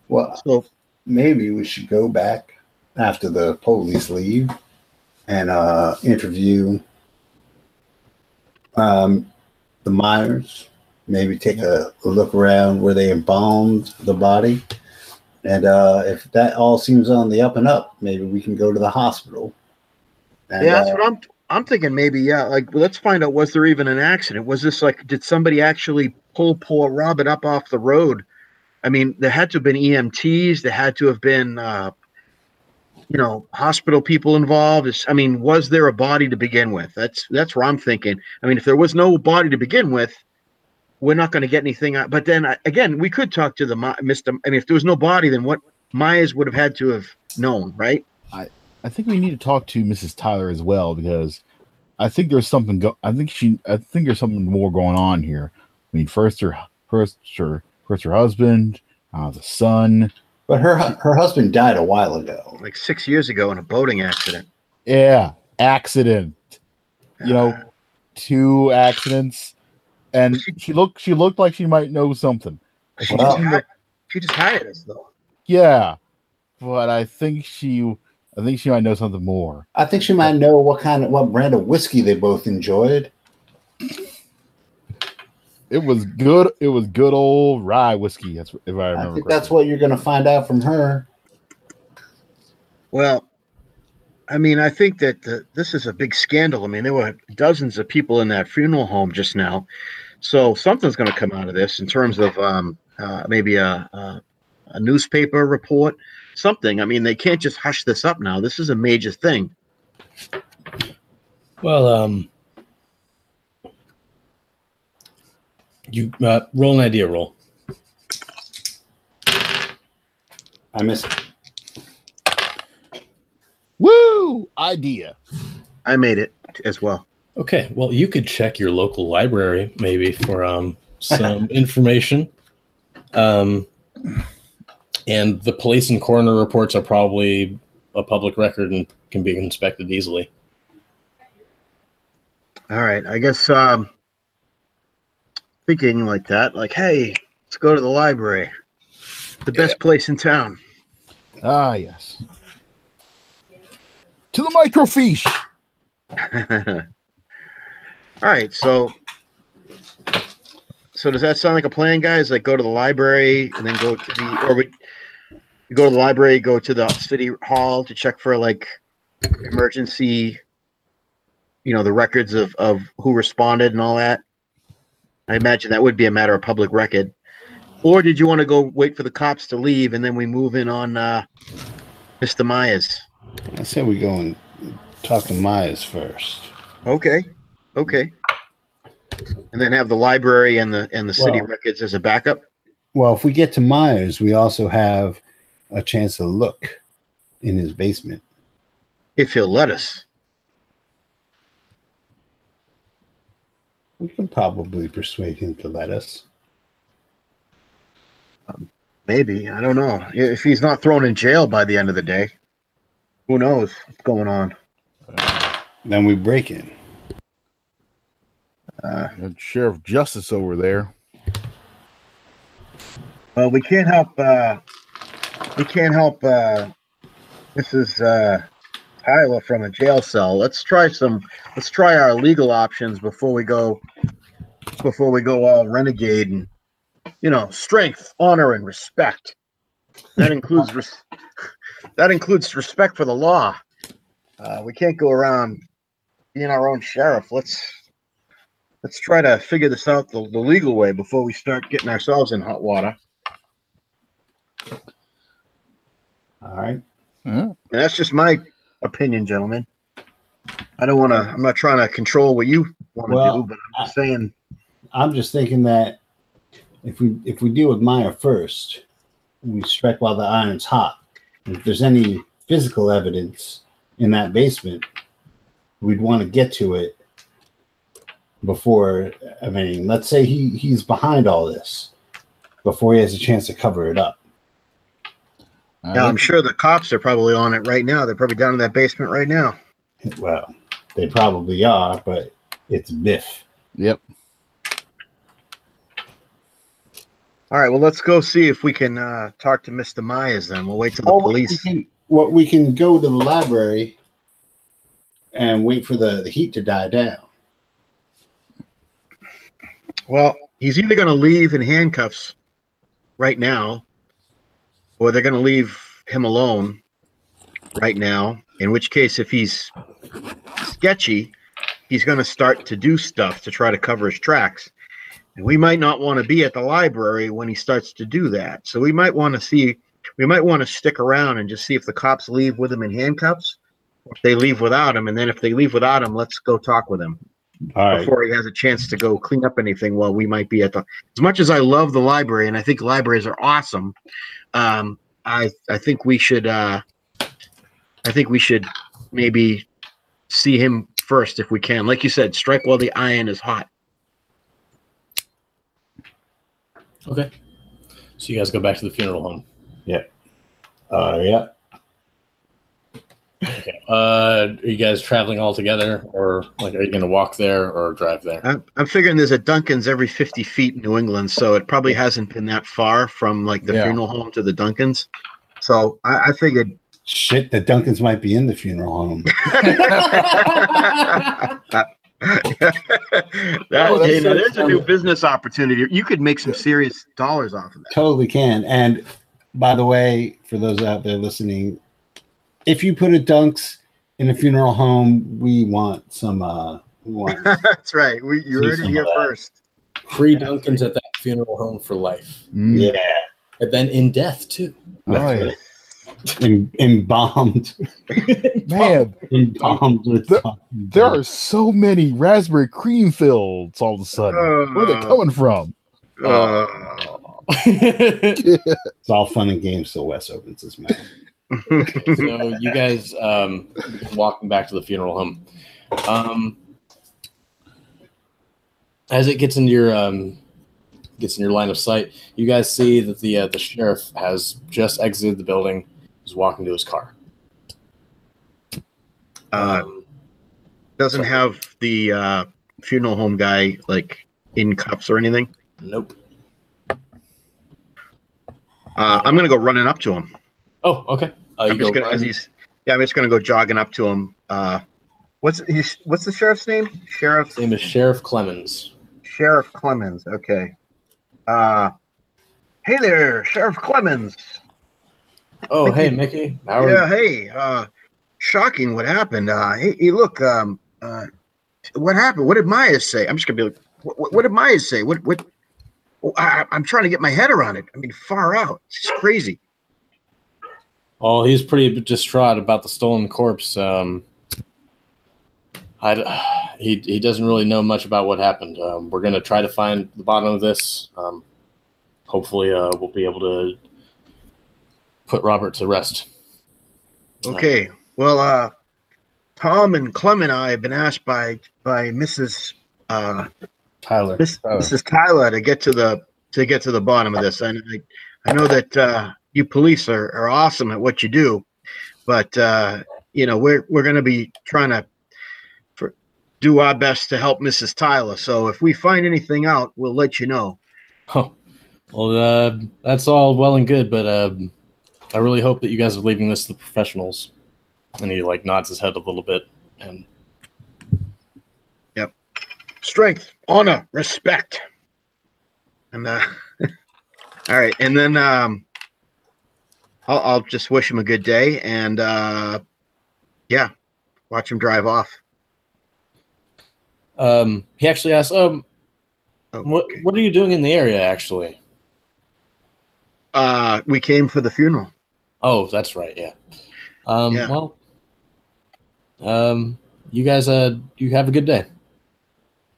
Well, So maybe we should go back after the police leave and uh, interview um, the Myers. Maybe take a look around where they embalmed the body. And uh, if that all seems on the up and up, maybe we can go to the hospital. And, yeah, that's uh, what I'm. I'm thinking maybe yeah. Like let's find out was there even an accident? Was this like did somebody actually pull poor Robert up off the road? I mean, there had to have been EMTs. There had to have been, uh, you know, hospital people involved. It's, I mean, was there a body to begin with? That's that's where I'm thinking. I mean, if there was no body to begin with, we're not going to get anything out. But then again, we could talk to the Mr. I mean, if there was no body, then what Myers would have had to have known, right? I think we need to talk to Mrs. Tyler as well because I think there's something. Go- I think she. I think there's something more going on here. I mean, first her, first her, first her husband, uh, the son. but her her husband died a while ago. Like six years ago in a boating accident. Yeah, accident. You know, two accidents, and she looked. She looked like she might know something. She, Wow. just, hi- she just hired us though. Yeah, but I think she. I think she might know something more. I think she might know what kind of what brand of whiskey they both enjoyed. It was good. It was good old rye whiskey. That's if I remember. I remember. think that's what you're going to find out from her. Well, I mean, I think that the, this is a big scandal. I mean, there were dozens of people in that funeral home just now, so something's going to come out of this in terms of um, uh, maybe a, a a newspaper report, something. I mean, they can't just hush this up now. This is a major thing. Well, um, you uh, roll an idea roll. I miss. Woo! Idea. I made it as well. Okay, well, you could check your local library maybe for um, some [laughs] information. Um, and the police and coroner reports are probably a public record and can be inspected easily. All right, I guess um, thinking like that, like, hey, let's go to the library, the best place in town. Ah, yes. To the microfiche. [laughs] All right, so so does that sound like a plan, guys? Like go to the library and then go to the or we go to the library, go to the city hall to check for like emergency, you know, the records of of who responded and all that. I imagine that would be a matter of public record. Or did you want to go wait for the cops to leave and then we move in on uh, Mr. Myers? I said we go and talk to Myers first. Okay, okay. And then have the library and the and the city Well- records as a backup. Well, if we get to Myers, we also have a chance to look in his basement. If he'll let us. We can probably persuade him to let us. Maybe. I don't know. If he's not thrown in jail by the end of the day. Who knows what's going on? Then we break in. Uh, Sheriff Justice over there. well, we can't help uh we can't help uh Mrs. uh Tyler from a jail cell. Let's try some let's try our legal options before we go before we go all renegade and you know, strength, honor, and respect. That includes res- that includes respect for the law. Uh, we can't go around being our own sheriff. Let's let's try to figure this out the, the legal way before we start getting ourselves in hot water. All right. And that's just my opinion, gentlemen. I don't want to. I'm not trying to control what you want to Well, do, but I'm just saying. I'm just thinking that if we if we deal with Meyer first, we strike while the iron's hot. If there's any physical evidence in that basement, we'd want to get to it before. I mean, let's say he he's behind all this, before he has a chance to cover it up. Yeah. I'm sure the cops are probably on it right now. They're probably down in that basement right now. Well, they probably are, but it's Biff. Yep. All right, well, let's go see if we can uh, talk to Mr. Myers then. We'll wait till the Oh, police. We can, what we can go to the library and wait for the, the heat to die down. Well, he's either going to leave in handcuffs right now, or they're going to leave him alone right now. In which case, if he's sketchy, he's going to start to do stuff to try to cover his tracks. And we might not want to be at the library when he starts to do that. So we might want to see, we might want to stick around and just see if the cops leave with him in handcuffs, or if they leave without him. And then if they leave without him, let's go talk with him right. before he has a chance to go clean up anything while we might be at the as much as I love the library and I think libraries are awesome um I I think we should uh I think we should maybe see him first if we can like you said strike while the iron is hot Okay. So you guys go back to the funeral home. Yeah. Uh, yeah. Okay. Uh, are you guys traveling all together, or like, are you going to walk there or drive there? I'm, I'm figuring there's a Dunkin's every 50 feet in New England so it probably hasn't been that far from like the Yeah. funeral home to the Dunkin's so I, I figured Shit, the Dunkins might be in the funeral home. [laughs] [laughs] [laughs] that, Oh, that's hey, so there's a new business opportunity. You could make some serious dollars off of that. totally can. And by the way, for those out there listening, if you put a Dunks in a funeral home, we want some. uh we want [laughs] That's right. We, you See heard it here first. Free Dunkins at that funeral home for life, Mm. yeah, and then in death too. Oh, yeah. Em- embalmed, Man, [laughs] embalmed with. The- there are so many raspberry cream fields all of a sudden. Where are they coming from? Uh, [laughs] It's all fun and games till Wes opens his mouth. [laughs] so you guys um, walking back to the funeral home. Um, as it gets into your um, gets in your line of sight, you guys see that the uh, the sheriff has just exited the building. He's walking to his car. uh, Um, doesn't have the uh, funeral home guy like in cuffs or anything. nope. Uh, I'm gonna go running up to him. Oh, okay. Uh, I'm just gonna, as he's, yeah, I'm just gonna go jogging up to him. Uh, what's he's, what's the sheriff's name? Sheriff His name is Sheriff Clemens. Sheriff Clemens. Okay. Uh, hey there, Sheriff Clemens. Oh, Thank hey. Mickey. How are Yeah, hey, uh, shocking what happened. Uh, hey, hey, look, um, uh, what happened? What did Maya say? I'm just gonna be like, what, what, did Maya say? What, what? Oh, I, I'm trying to get my head around it. I mean, far out. It's crazy. Oh, he's pretty distraught about the stolen corpse. Um, I, he he doesn't really know much about what happened. Um, we're gonna try to find the bottom of this. Um, hopefully, uh, we'll be able to put Robert to rest. Okay. Well, uh, Tom and Clem and I have been asked by by Mrs. Uh, Tyler. Miss, Oh. Mrs. Tyler to get to the to get to the bottom of this. And I, I know that uh, you police are, are awesome at what you do, but uh, you know we're we're going to be trying to for, do our best to help Mrs. Tyler. So if we find anything out, we'll let you know. Oh, well, uh, that's all well and good, but um, I really hope that you guys are leaving this to the professionals. And he like nods his head a little bit, and Yep. Strength, honor, respect, and uh, [laughs] all right. And then um, I'll, I'll just wish him a good day, and uh, yeah, watch him drive off. um, he actually asks, um, Oh, what what are you doing in the area actually? Uh, we came for the funeral. Oh, that's right. Yeah. Um, Yeah. Well, um, you guys, uh, you have a good day.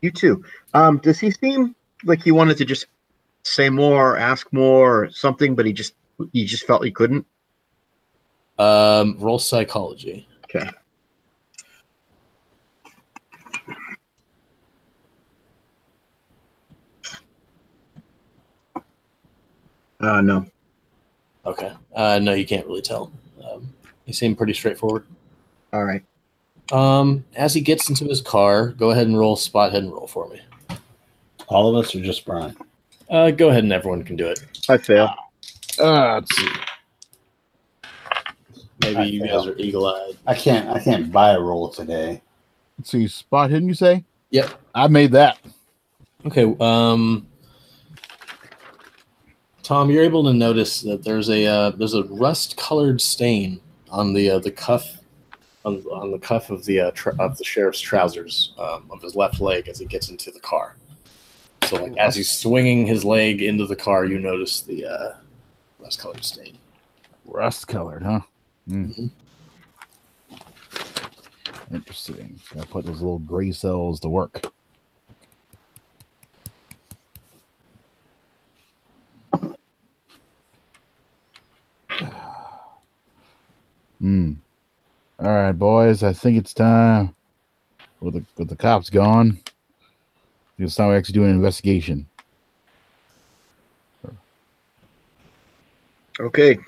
You too. Um, does he seem like he wanted to just say more, ask more, or something, but he just he just felt he couldn't? Um, roll psychology. Okay. Uh, no. Okay. Uh, no, you can't really tell. Um, he seemed pretty straightforward. All right. Um, as he gets into his car, go ahead and roll spot hidden roll for me. All of us or just Brian? Uh, go ahead and everyone can do it. I fail. Uh, let's see. Maybe I you fail. guys are eagle eyed. I can't. I can't buy a roll today. Let's see. Spot hidden, you say? Yep. I made that. Okay. Um, Tom, you're able to notice that there's a uh, there's a rust colored stain on the uh, the cuff on, on the cuff of the uh, tr- of the sheriff's trousers um, of his left leg as he gets into the car. So like as he's swinging his leg into the car, you notice the uh, rust colored stain. Rust colored, huh? Mm. Mhm. Interesting. Gotta put those little gray cells to work. Hmm. All right, boys. I think it's time. With the with the cops gone, it's time we actually do an investigation. Okay.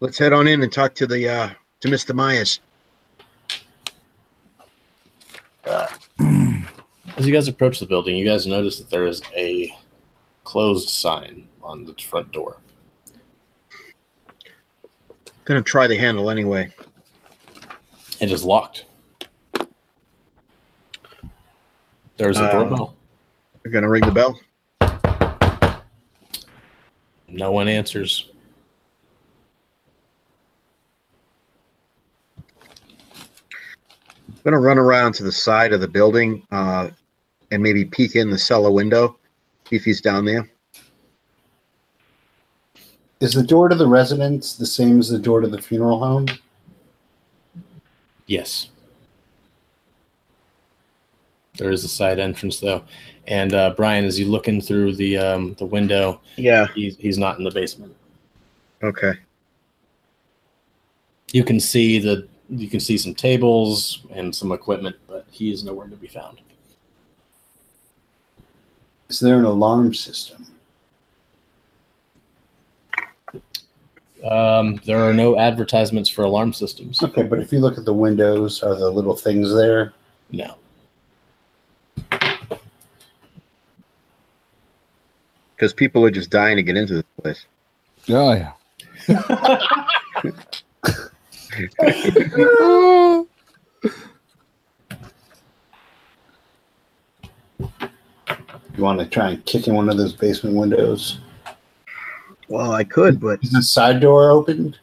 Let's head on in and talk to the uh to Mr. Myers. As you guys approach the building, you guys notice that there is a closed sign on the front door. Gonna try the handle anyway. It is locked. There's a Uh, doorbell. We're gonna ring the bell. No one answers. I'm gonna run around to the side of the building uh and maybe peek in the cellar window, see if he's down there. Is the door to the residence the same as the door to the funeral home? Yes. There is a side entrance though, and uh, Brian, as you look in through the um, the window, Yeah. he's he's not in the basement. Okay. You can see the you can see some tables and some equipment, but he is nowhere to be found. Is there an alarm system? Um, there are no advertisements for alarm systems. Okay, but if you look at the windows, are the little things there? No. Because people are just dying to get into this place. Oh yeah. [laughs] You want to try and kick in one of those basement windows? Well, I could, but Is the side door opened?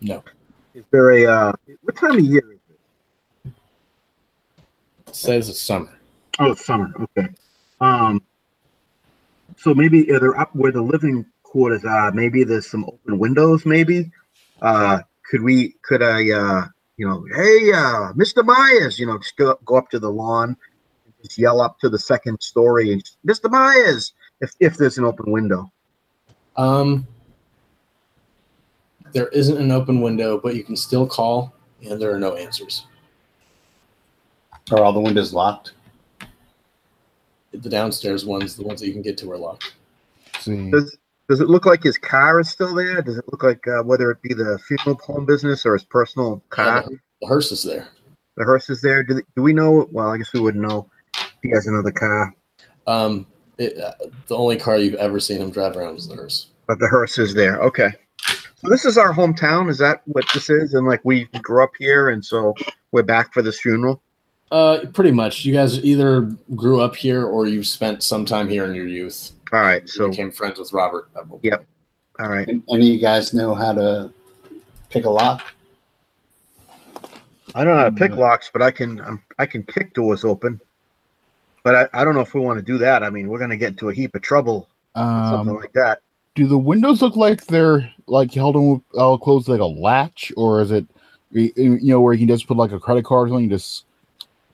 No. is there a uh what time of year is it? It says it's summer. Oh, it's summer. Okay. Um. So maybe they're there up where the living quarters are? Maybe there's some open windows. Maybe. Uh, could we? Could I? Uh, you know, hey, uh, Mr. Myers. You know, just go, go up to the lawn, and just yell up to the second story, and Mr. Myers. If if there's an open window. Um, there isn't an open window, but you can still call, and there are no answers. Are all the windows locked? The downstairs ones, the ones that you can get to, are locked. see. Does Does it look like his car is still there? Does it look like uh, whether it be the funeral home business or his personal car? Yeah, The hearse is there. The hearse is there. Do, do we know? Well, I guess we wouldn't know if he has another car, Um, it, uh, the only car you've ever seen him drive around is the hearse. but the hearse is there. Okay. So this is our hometown. Is that what this is? And like we grew up here, and so we're back for this funeral. Uh, pretty much. You guys either grew up here or you've spent some time here in your youth. All right. So So became friends with Robert. Yep. all right. And any of you guys know how to pick a lock? I don't know how to pick locks, but I can um, I can kick doors open. But I, I don't know if we want to do that. I mean, we're gonna get into a heap of trouble, with something Um, like that. do the windows look like they're like held on all closed like a latch, or is it you know where you can just put like a credit card or something, just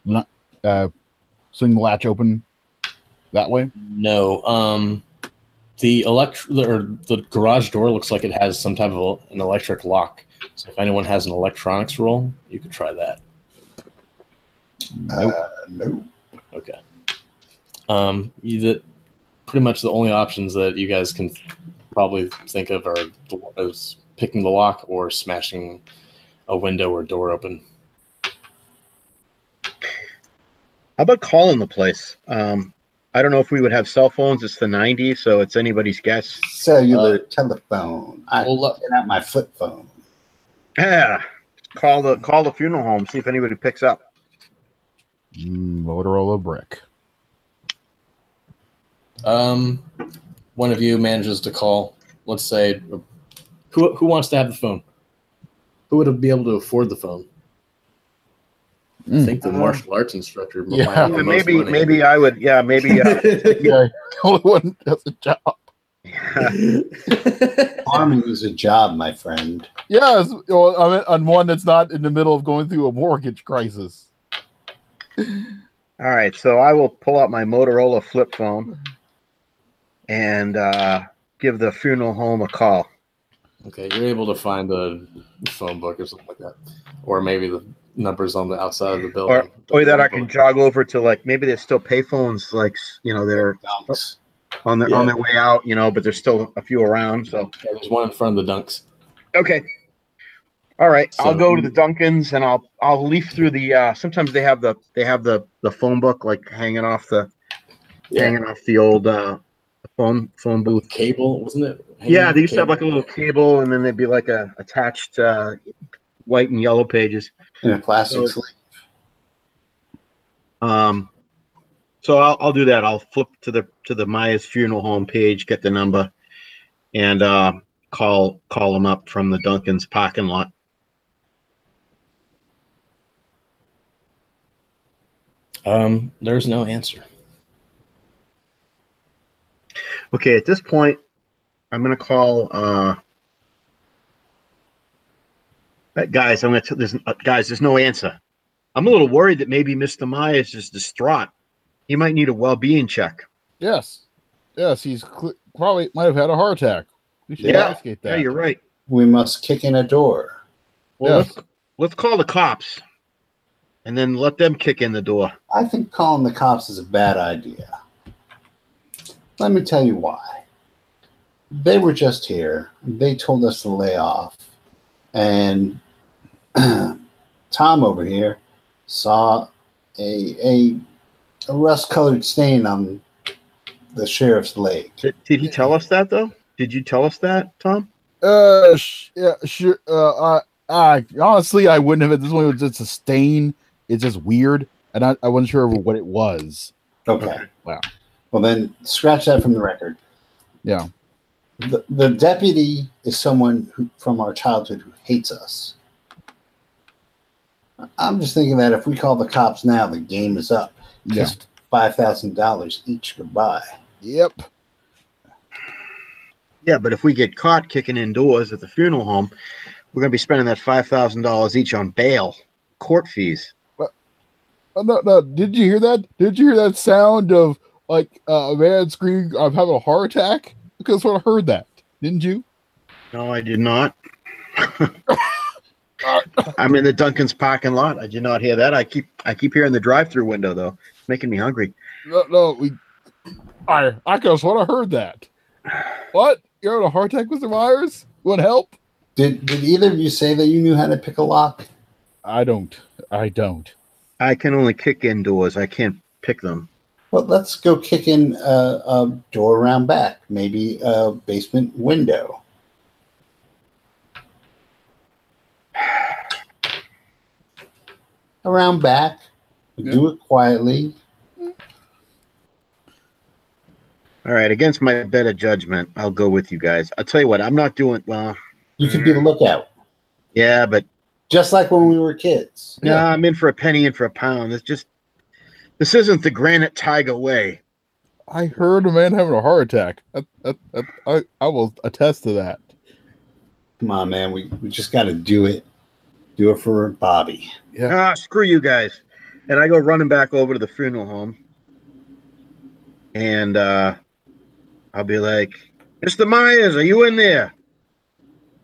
not uh, swing the latch open that way? No. Um, the elect or the garage door looks like it has some type of an electric lock. So if anyone has an electronics roll, you could try that. Nope. Uh, no. Okay. Um, you did, pretty much the only options that you guys can probably think of are the, is picking the lock or smashing a window or door open. How about calling the place? Um, I don't know if we would have cell phones. It's the 90s, so it's anybody's guess. Cellular telephone. I'm Well, uh, looking at my flip phone. Yeah. Call the call the funeral home. See if anybody picks up. Mm, Motorola brick. Um, one of you manages to call. Let's say, who who wants to have the phone? Who would be able to afford the phone? I Mm. think the Um, martial arts instructor. might yeah. have the Yeah, most maybe money. maybe I would. Yeah, maybe. Uh, [laughs] Yeah, only one has a job. [laughs] Farming is a job, my friend. Yes, well, I mean, on one that's not in the middle of going through a mortgage crisis. All right, so I will pull out my Motorola flip phone and uh, give the funeral home a call. Okay, you're able to find the phone book or something like that, or maybe the numbers on the outside of the building. Or, or that I can jog over to like maybe there's still payphones like you know they're Dunks. on their on their way out, you know, but there's still a few around. So Yeah, there's one in front of the dunks. okay, all right, I'll go to the Dunkins and I'll I'll leaf through the. uh Sometimes they have the they have the the phone book like hanging off the Yeah. hanging off the old uh phone phone booth. Cable, wasn't it? Yeah, they used to have like a little cable, and then there'd be like a attached uh, white and yellow pages. In a plastic So- sleeve. Um, so I'll, I'll do that. I'll flip to the to the Maya's funeral home page, get the number, and uh, call call them up from the Dunkin's parking lot. Um, there's no answer. Okay, at this point, I'm gonna call. Uh, guys, I'm gonna. T- there's, uh, guys, there's no answer. I'm a little worried that maybe Mr. Myers is distraught. He might need a well-being check. Yes, yes, he's cl- probably might have had a heart attack. We should Yeah. investigate that. Yeah, you're right. We must kick in a door. Well, Yeah. let's let's call the cops, and then let them kick in the door. I think calling the cops is a bad idea. Let me tell you why. They were just here. They told us to lay off. And [clears throat] Tom over here saw a a, a rust colored stain on the sheriff's leg. Did, did he tell us that though? Did you tell us that, Tom? Uh, sh- yeah, sure. Uh, I, I honestly, I wouldn't have. At this point, it was just a stain. It's just weird, and I, I wasn't sure what it was. Okay. Wow. Well, then scratch that from the record. Yeah. The, the deputy is someone who, from our childhood who hates us. I'm just thinking that if we call the cops now, the game is up. Yeah. Just five thousand dollars each goodbye. Yep. Yeah, but if we get caught kicking in doors at the funeral home, we're gonna be spending that five thousand dollars each on bail, court fees. Uh, no, no. Did you hear that? Did you hear that sound of like uh, a man screaming, "I'm having a heart attack"? Because I heard that. Didn't you? No, I did not. [laughs] I'm in the Dunkin's parking lot. I did not hear that. I keep I keep hearing the drive-through window though. It's making me hungry. No, no. We. I I could have sworn I heard that. What? You're having a heart attack, Mr. Myers? Want help? Did did either of you say that you knew how to pick a lock? I don't. I don't. I can only kick in doors. I can't pick them. Well, let's go kick in a, a door around back, maybe a basement window. Around back, we do it quietly. All right, against my better judgment, I'll go with you guys. I'll tell you what, I'm not doing well. You could be the lookout, Yeah, but just like when we were kids. yeah, I'm in for a penny and for a pound. It's just this isn't the Granite Tiger way. I heard a man having a heart attack. That, that, that, I, I will attest to that. Come on, man. We, we just got to do it. Do it for Bobby. Yeah. Ah, screw you guys. And I go running back over to the funeral home. And uh I'll be like, Mr. Myers, are you in there?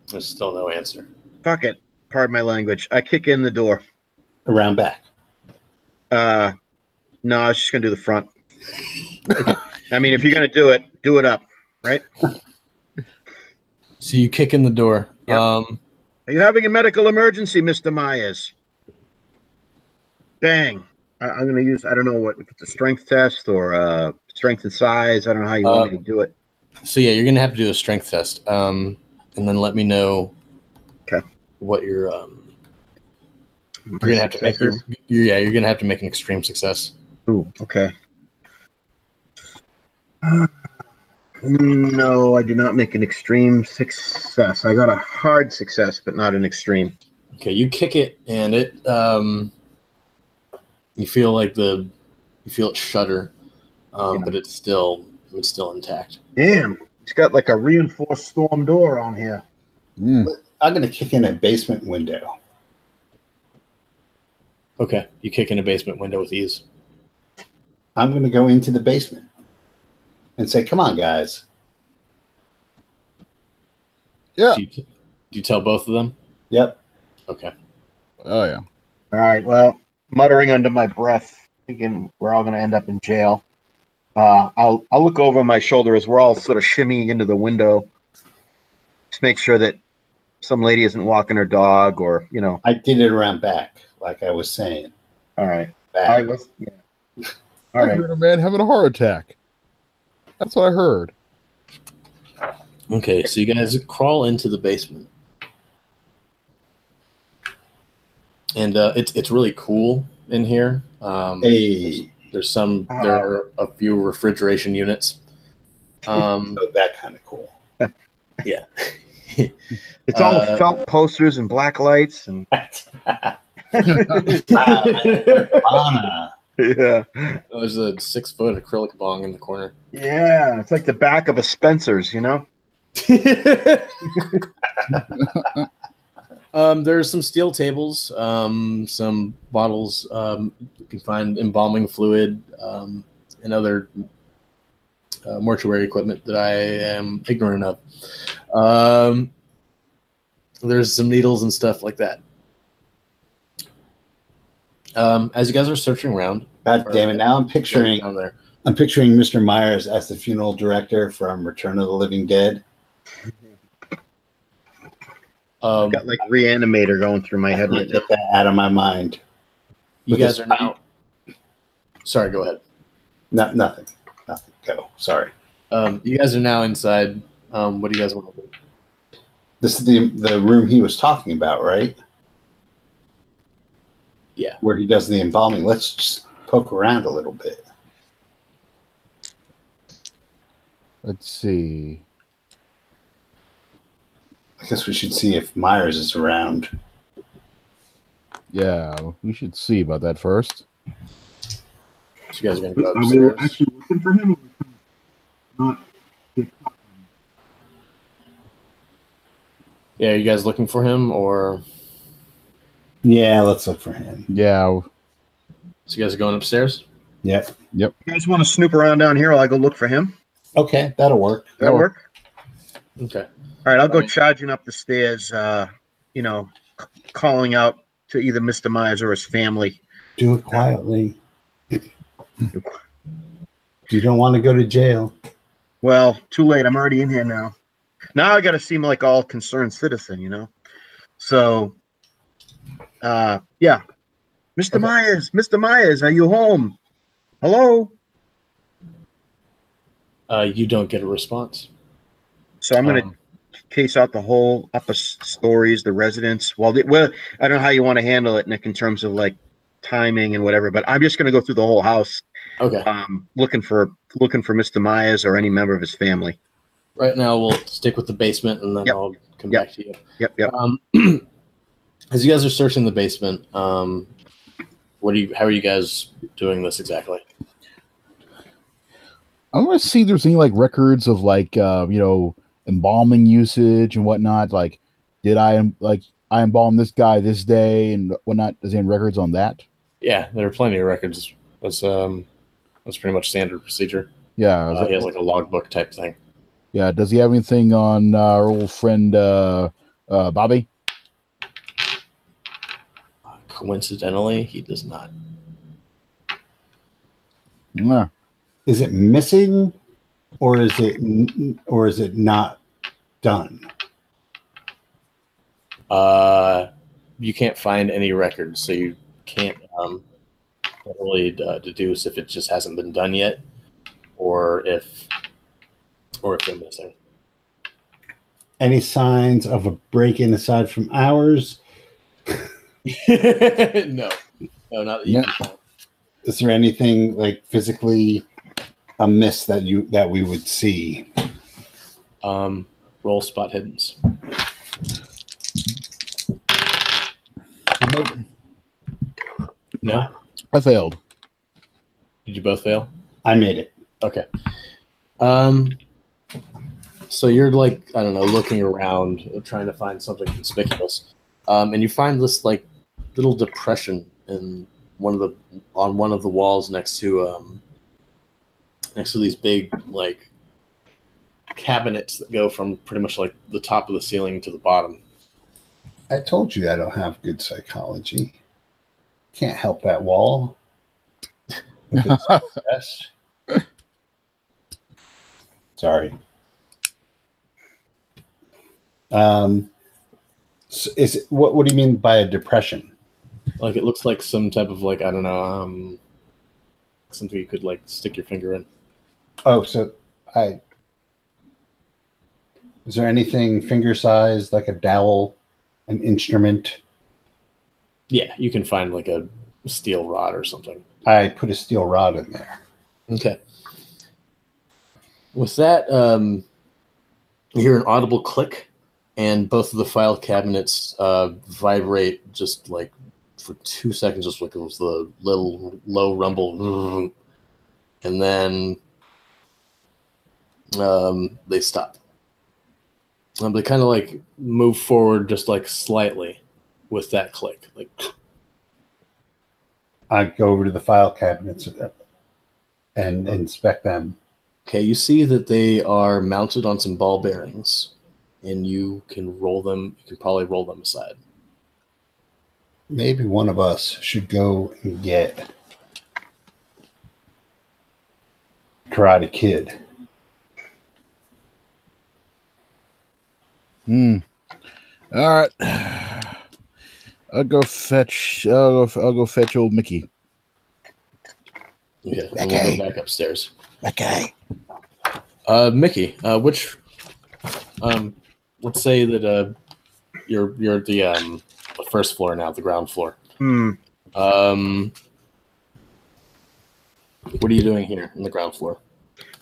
There's still no answer. Fuck it. Pardon my language. I kick in the door. Around back. Uh no, I was just gonna do the front. I mean, if you're gonna do it, do it up. Right? So you kick in the door. Yep. Um, Are you having a medical emergency, Mr. Myers? Bang. I, I'm going to use, I don't know what, if it's a strength test or uh, strength and size. I don't know how you want me to do it. so yeah, you're gonna have to do a strength test. Um, and then let me know. Okay. What your um, you're gonna have to make your, yeah, you're gonna have to make an extreme success. Ooh, okay. No, I did not make an extreme success. I got a hard success, but not an extreme. Okay, you kick it, and it um, you feel like the you feel it shudder, um, Yeah. but it's still it's still intact. Damn, it's got like a reinforced storm door on here. Mm. I'm gonna kick in a basement window. Okay, you kick in a basement window with ease. I'm gonna go into the basement and say, "Come on, guys." Yeah. Do you, do you tell both of them? Yep. Okay. Oh yeah. All right. Well, muttering under my breath, thinking we're all going to end up in jail. Uh, I'll I'll look over my shoulder as we're all sort of shimmying into the window. Just make sure that some lady isn't walking her dog, or you know. I did it around back, like I was saying. All right. Back. All right. Let's, yeah. All I right. heard a man having a heart attack. That's what I heard. Okay, so you guys crawl into the basement, and uh, it's it's really cool in here. Um, Hey, There's some. There are a few refrigeration units. Um, so [laughs] that kind of cool. [laughs] yeah. [laughs] It's all Uh, felt posters and black lights and Anna. Yeah, There's a six foot acrylic bong in the corner. yeah. It's like the back of a Spencer's, you know. [laughs] um, there's some steel tables, um, some bottles. Um, you can find embalming fluid um, and other uh, mortuary equipment that I am ignorant of. Um, there's some needles and stuff like that. Um, as you guys are searching around, God damn it! Now I'm picturing down there. I'm picturing Mr. Myers as the funeral director from Return of the Living Dead. Um, Got like reanimator going through my I head can't right get that out of my mind. you with guys are now. Sorry, go ahead. No, nothing. Nothing. Go. Sorry. Um, you guys are now inside. Um, what do you guys want to do? This is the the room he was talking about, right? Yeah. Where he does the embalming. Let's just poke around a little bit. Let's see. I guess we should see if Myers is around. Yeah, we should see about that first. So you guys are going to go Are we actually looking for him? Or not. Yeah, are you guys looking for him, or Yeah, let's look for him. Yeah, so you guys are going upstairs? Yep. Yep. You guys want to snoop around down here while I go look for him? Okay, that'll work. Does that work? Okay. All right, I'll go Right. charging up the stairs. Uh, you know, c- calling out to either Mr. Myers or his family. Do it quietly. [laughs] You don't want to go to jail. Well, too late. I'm already in here now. Now I got to seem like all concerned citizen, you know. So, uh, yeah, Mr. Okay. Myers, Mr. Myers, are you home? Hello. Uh, you don't get a response. So I'm gonna Um, case out the whole upper stories, the residents. Well, the, well, I don't know how you want to handle it, Nick, in terms of like timing and whatever. But I'm just gonna go through the whole house, okay. um, looking for looking for Mr. Myers or any member of his family. Right now, we'll stick with the basement, and then Yep. I'll come Yep. back to you. Yep, yep. Um, [clears throat] as you guys are searching the basement, um, what do you? How are you guys doing this exactly? I want to see if there's any like records of like uh, you know embalming usage and whatnot. Like, did I like I embalm this guy this day and whatnot? Does he have records on that? Yeah, there are plenty of records. That's um, that's pretty much standard procedure. Yeah, Uh, that- he has like a logbook type thing. yeah. Does he have anything on uh, our old friend uh, uh, Bobby? Coincidentally, he does not. Yeah. is it missing, or is it or is it not done? Uh, you can't find any records, so you can't um, really uh, deduce if it just hasn't been done yet, or if or if they're missing. Any signs of a break-in aside from ours? [laughs] no, no, not that Yeah. Is there anything like physically amiss that you that we would see? Um, roll spot hiddens. Nope. No, I failed. did you both fail? I made it. Okay. Um. So you're like I don't know, looking around, trying to find something conspicuous, um, and you find this like little depression in one of the on one of the walls next to um next to these big like cabinets that go from pretty much like the top of the ceiling to the bottom. I told you I don't have good psychology. Can't help that wall. With its [laughs] success. Sorry. Um, s- is it, what? What do you mean by a depression? Like it looks like some type of like I don't know, um, something you could like stick your finger in. Oh, so I. Is there anything finger sized, like a dowel, an instrument? Yeah, you can find like a steel rod or something. I put a steel rod in there. Okay. With that, um, you hear an audible click, and both of the file cabinets uh, vibrate just like for two seconds, just like it was the little low rumble, and then um, they stop. Um, they kind of like move forward just like slightly with that click, like I go over to the file cabinets and inspect them. Okay, you see that they are mounted on some ball bearings, and you can roll them. You can probably roll them aside. Maybe one of us should go and get Karate Kid. Hmm. All right. I'll go fetch. I'll go. I'll go fetch old Mickey. Okay, we'll Okay. go back upstairs. Okay. Uh, Mickey, uh, which, um, let's say that uh, you're you're the um the first floor now, the ground floor. Hmm. Um, what are you doing here in the ground floor?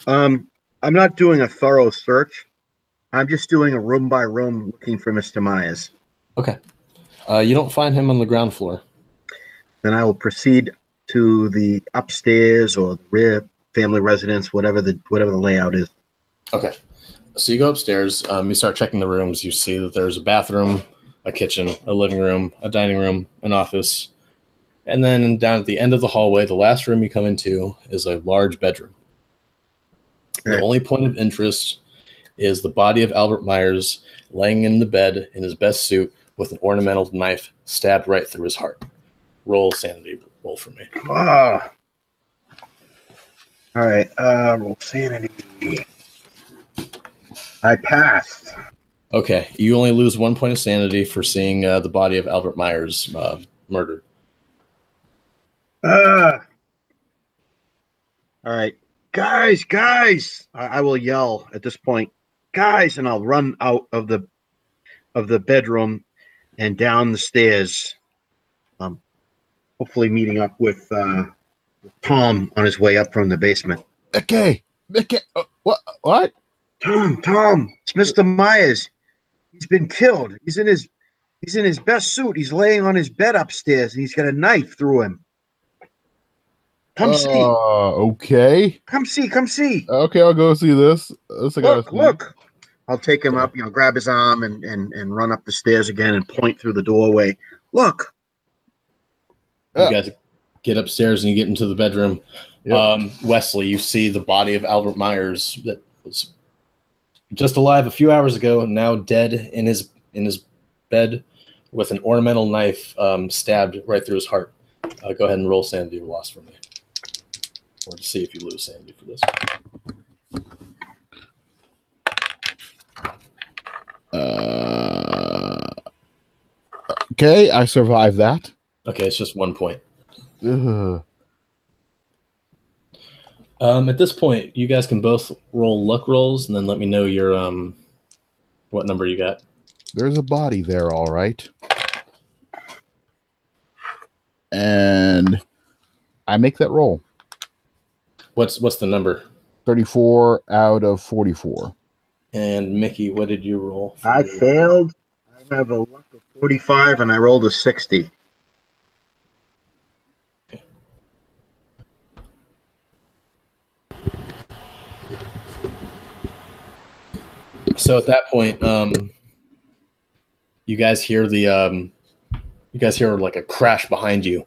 Um, I'm not doing a thorough search. I'm just doing a room by room looking for Mr. Myers. Okay, uh, you don't find him on the ground floor. Then I will proceed to the upstairs or the rear family residence, whatever the whatever the layout is. Okay. So you go upstairs, um, you start checking the rooms. You see that there's a bathroom, a kitchen, a living room, a dining room, an office. And then down at the end of the hallway, the last room you come into is a large bedroom. The only point of interest is the body of Albert Myers laying in the bed in his best suit with an ornamental knife stabbed right through his heart. Roll sanity roll for me. Ah. All right. Uh, roll sanity. I passed. Okay, you only lose one point of sanity for seeing uh, the body of Albert Myers uh, murdered. Ah. All right, guys, guys! I, I will yell at this point, guys, and I'll run out of the of the bedroom and down the stairs. Um, hopefully meeting up with uh, Tom on his way up from the basement. Okay, Mickey. Uh, what? What? Tom, Tom, it's Mr. Myers. He's been killed. He's in his he's in his best suit. He's laying on his bed upstairs and he's got a knife through him. Come see. Uh, okay. Come see. Come see. Okay, I'll go see this. This Look, see. look. I'll take him up, you know, grab his arm and, and, and run up the stairs again and point through the doorway. Look. You Yeah. guys get upstairs and you get into the bedroom. Yep. Um, Wesley, you see the body of Albert Myers that was just alive a few hours ago, now dead in his in his bed with an ornamental knife um, stabbed right through his heart. Uh, go ahead and roll sanity loss for me. or to see if you lose sanity for this. Uh, okay, I survived that. Okay, it's just one point. Ugh. Um, at this point, you guys can both roll luck rolls, and then let me know your um, what number you got. There's a body there, all right. And I make that roll. What's what's the number? 34 out of 44. And Mickey, what did you roll? I failed. I have a luck of 45 and I rolled a 60. So at that point, um, you guys hear the um, you guys hear like a crash behind you,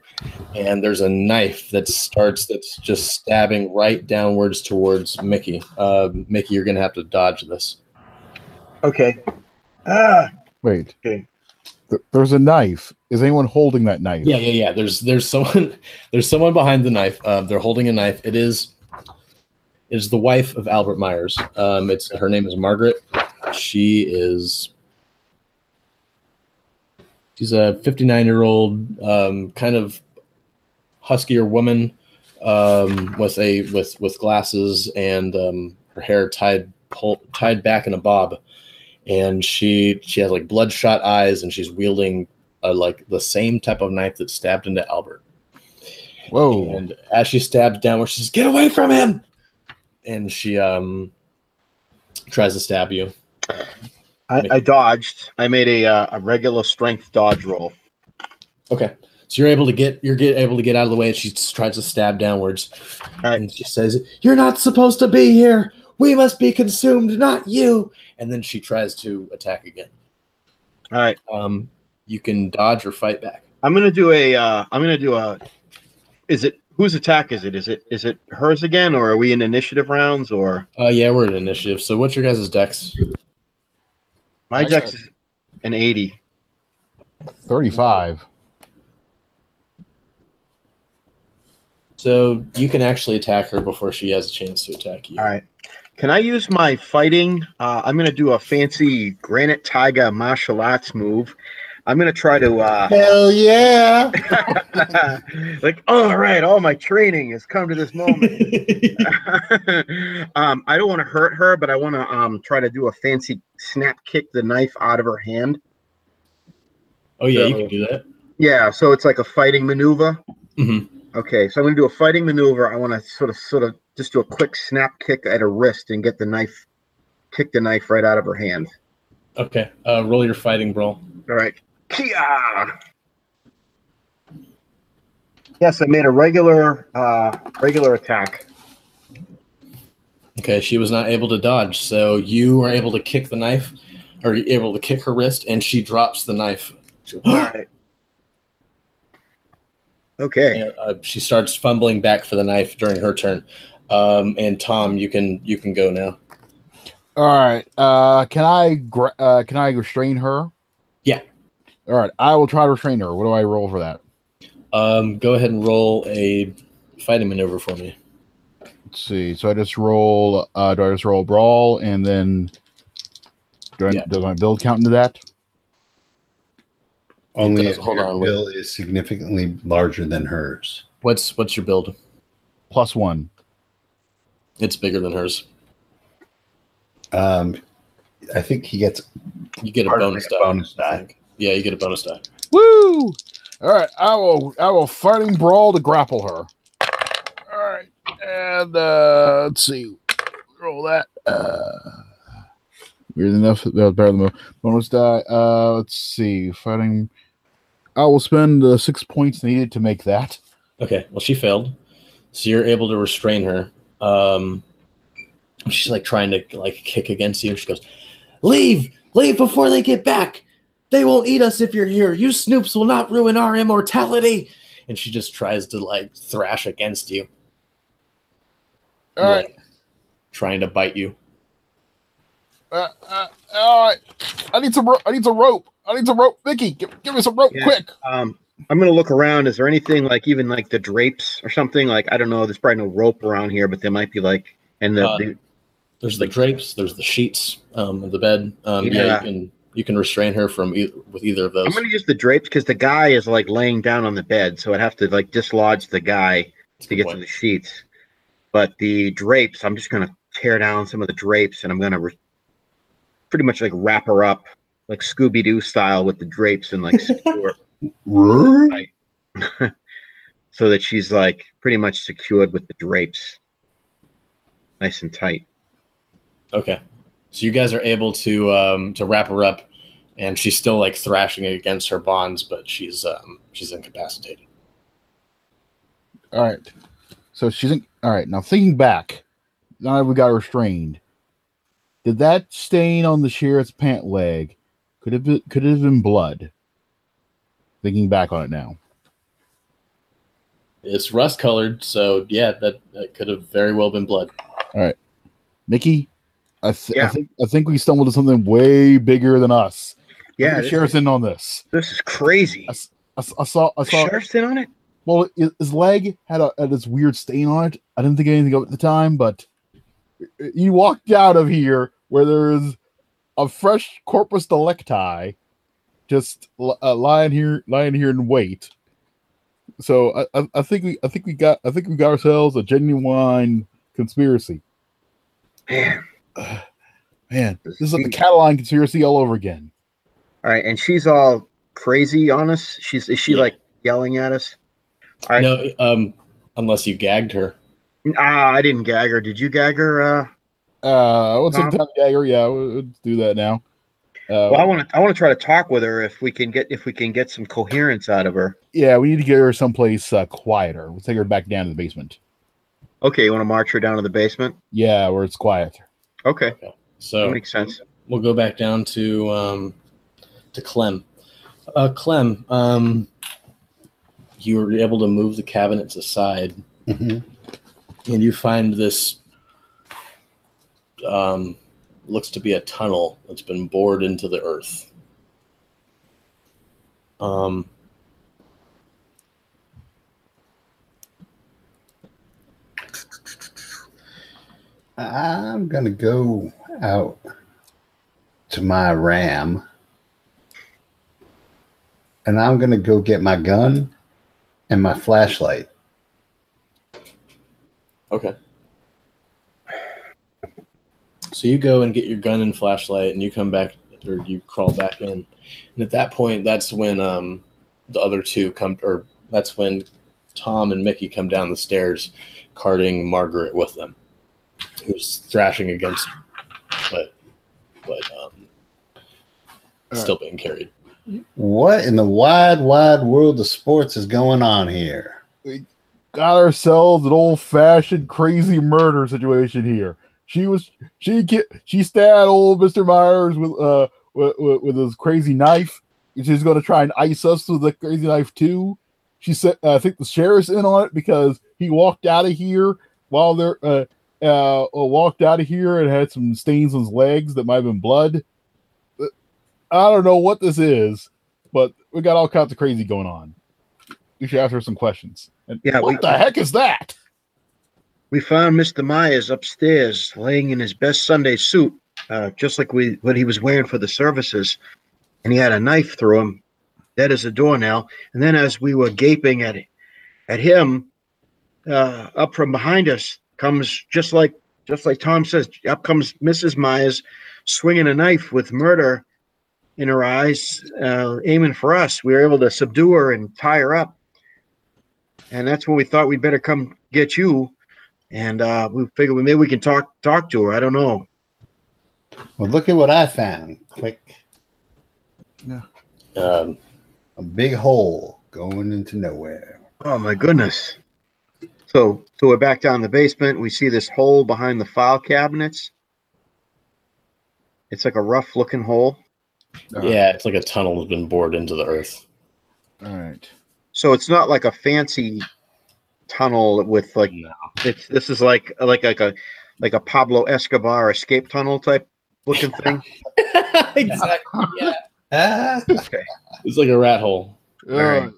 and there's a knife that starts that's just stabbing right downwards towards Mickey. Uh, Mickey, you're gonna have to dodge this. Okay. Ah, Wait. Okay. Th- there's a knife. Is anyone holding that knife? Yeah, yeah, yeah. There's there's someone [laughs] there's someone behind the knife. Uh, they're holding a knife. It is it is the wife of Albert Myers. Um, it's her name is Margaret. She is she's a 59 year old um, kind of huskier woman um, with a with with glasses and um, her hair tied pull, tied back in a bob, and she she has like bloodshot eyes and she's wielding uh, like the same type of knife that stabbed into Albert. Whoa. And as she stabs downward, she says, "Get away from him!" And she um tries to stab you. I, I dodged. I made a uh, a regular strength dodge roll. Okay, so you're able to get you're get able to get out of the way. And she tries to stab downwards, Alright. and she says, "You're not supposed to be here. We must be consumed, not you." And then she tries to attack again. All right. Um, you can dodge or fight back. I'm gonna do a. Uh, I'm gonna do a. Is it whose attack is it? Is it is it hers again, or are we in initiative rounds? Or Uh, yeah, we're in initiative. So what's your guys' dex? my Nice dex is an 80. 35. So you can actually attack her before she has a chance to attack you. All right. Can I use my fighting? Uh, I'm gonna do a fancy granite tiger martial arts move. I'm gonna try to uh, Hell yeah! [laughs] like. All right, all my training has come to this moment. [laughs] um, I don't want to hurt her, but I want to um, try to do a fancy snap kick the knife out of her hand. oh yeah, you can do that. Yeah, so it's like a fighting maneuver. Mhm. Okay, so I'm gonna do a fighting maneuver. I want to sort of, sort of, just do a quick snap kick at her wrist and get the knife, kick the knife right out of her hand. Okay, uh, roll your fighting brawl. All right, Kia. Yes, I made a regular, uh, regular attack. Okay, she was not able to dodge, so you are able to kick the knife, or you're able to kick her wrist, and she drops the knife. She, [gasps] All right. Okay. and, uh, she starts fumbling back for the knife during her turn. Um, and Tom, you can you can go now. All right. Uh, can I gra- uh, can I restrain her? Yeah. All right. I will try to restrain her. What do I roll for that? Um, go ahead and roll a fighting maneuver for me. Let's see. So I just roll. Uh, do I just roll brawl and then do I, Yeah. does my build count into that? Only does. if Hold your on, wait. is significantly larger than hers. What's what's your build? Plus one. It's bigger than hers. Um, I think he gets You get a bonus me, a die. bonus I die. Yeah, you get a bonus die. Woo! All right. I will. I will fighting brawl to grapple her. All right. And uh, let's see. Roll that. Uh, weird enough. That was better than the bonus die. Uh, let's see. Fighting. I will spend the six points needed to make that. Okay, well she failed, so you're able to restrain her. Um, she's like trying to like kick against you. She goes, "Leave, leave before they get back. They won't eat us if you're here. You snoops will not ruin our immortality." And she just tries to like thrash against you, All right. like, trying to bite you. Uh, uh, all right. I need some. Ro- I need some rope. I need some rope. Vicky, give, give me some rope Yeah. quick. Um, I'm gonna look around. Is there anything like even like the drapes or something? Like I don't know. There's probably no rope around here, but there might be like and the, Uh, the There's the drapes. There's the sheets um, of the bed. Um, yeah. Yeah. you can you can restrain her from e- with either of those. I'm gonna use the drapes because the guy is like laying down on the bed, so I'd have to like dislodge the guy That's to get to the sheets. But the drapes, I'm just gonna tear down some of the drapes, and I'm gonna re- pretty much like wrap her up, like Scooby Doo style, with the drapes and like secure, [laughs] [laughs] so that she's like pretty much secured with the drapes, nice and tight. Okay. So you guys are able to um, to wrap her up, and she's still like thrashing against her bonds, but she's um, she's incapacitated. All right. So she's in, all right. Now thinking back, now that we got her restrained, did that stain on the sheriff's pant leg could have been, could it have been blood? Thinking back on it now. It's rust colored, so yeah, that, that could have very well been blood. Nikki, I, th- I think I think we stumbled into something way bigger than us. Yeah, sheriff's in on this. this is crazy. I, I I saw I saw Sheriff's in on it. Well, his, leg had a had this weird stain on it. I didn't think anything of it at the time, but he walked out of here where there is a fresh corpus delicti just uh, lying here, lying here in wait. So I, I, I think we I think we got I think we got ourselves a genuine conspiracy. Man. [sighs] Man, this is like the Catalan conspiracy all over again. All right, and she's all crazy on us. She's is she Yeah. like yelling at us? All right. No, um, unless you gagged her. Ah, I didn't gag her. Did you gag her? Uh, Uh, what's Tom? some time dagger? Yeah, we'll, we'll do that now. Uh, well, I want to. I want to try to talk with her if we can get if we can get some coherence out of her. yeah, we need to get her someplace uh, quieter. We'll take her back down to the basement. Okay, you want to march her down to the basement? Yeah, where it's quiet. Okay, So that makes sense. we'll go back down to um, to Clem. Uh, Clem, um, you were able to move the cabinets aside, Mhm. and you find this um, looks to be a tunnel that's been bored into the earth. Um, I'm gonna go out to my ram and I'm gonna go get my gun and my flashlight. Okay. So you go and get your gun and flashlight, and you come back, or you crawl back in. And at that point, that's when um, the other two come, or that's when Tom and Mickey come down the stairs, carting Margaret with them, who's thrashing against, but but um, still being carried. What in the wide, wide world of sports is going on here? We got ourselves an old fashioned crazy murder situation here. She was she ki- she stabbed old Mister Myers with uh with, with, with his crazy knife. She's going to try and ice us with the crazy knife too. She said, uh, I think the sheriff's in on it because he walked out of here while they're uh, uh walked out of here and had some stains on his legs that might have been blood. Uh, I don't know what this is, but we got all kinds of crazy going on. We should ask her some questions. And Yeah, what we- the heck is that? We found Mr. Myers upstairs, laying in his best Sunday suit, uh, just like we what he was wearing for the services, and he had a knife through him, dead as a doornail. And then, as we were gaping at at him, uh, up from behind us comes just like just like Tom says, up comes Mrs. Myers, swinging a knife with murder in her eyes, uh, aiming for us. We were able to subdue her and tie her up, and that's when we thought we'd better come get you and uh, we figured maybe we can talk talk to her. I don't know. Well, look at what I found. Click. Um, A big hole going into nowhere. Oh my goodness. So so we're back down in the basement. We see this hole behind the file cabinets. It's like a rough looking hole. yeah, it's like a tunnel has been bored into the earth. All right. So it's not like a fancy tunnel with like No. it's this is like like like a like a Pablo Escobar escape tunnel type looking thing. [laughs] exactly. Yeah. Ah, [laughs] Okay. It's like a rat hole. All right.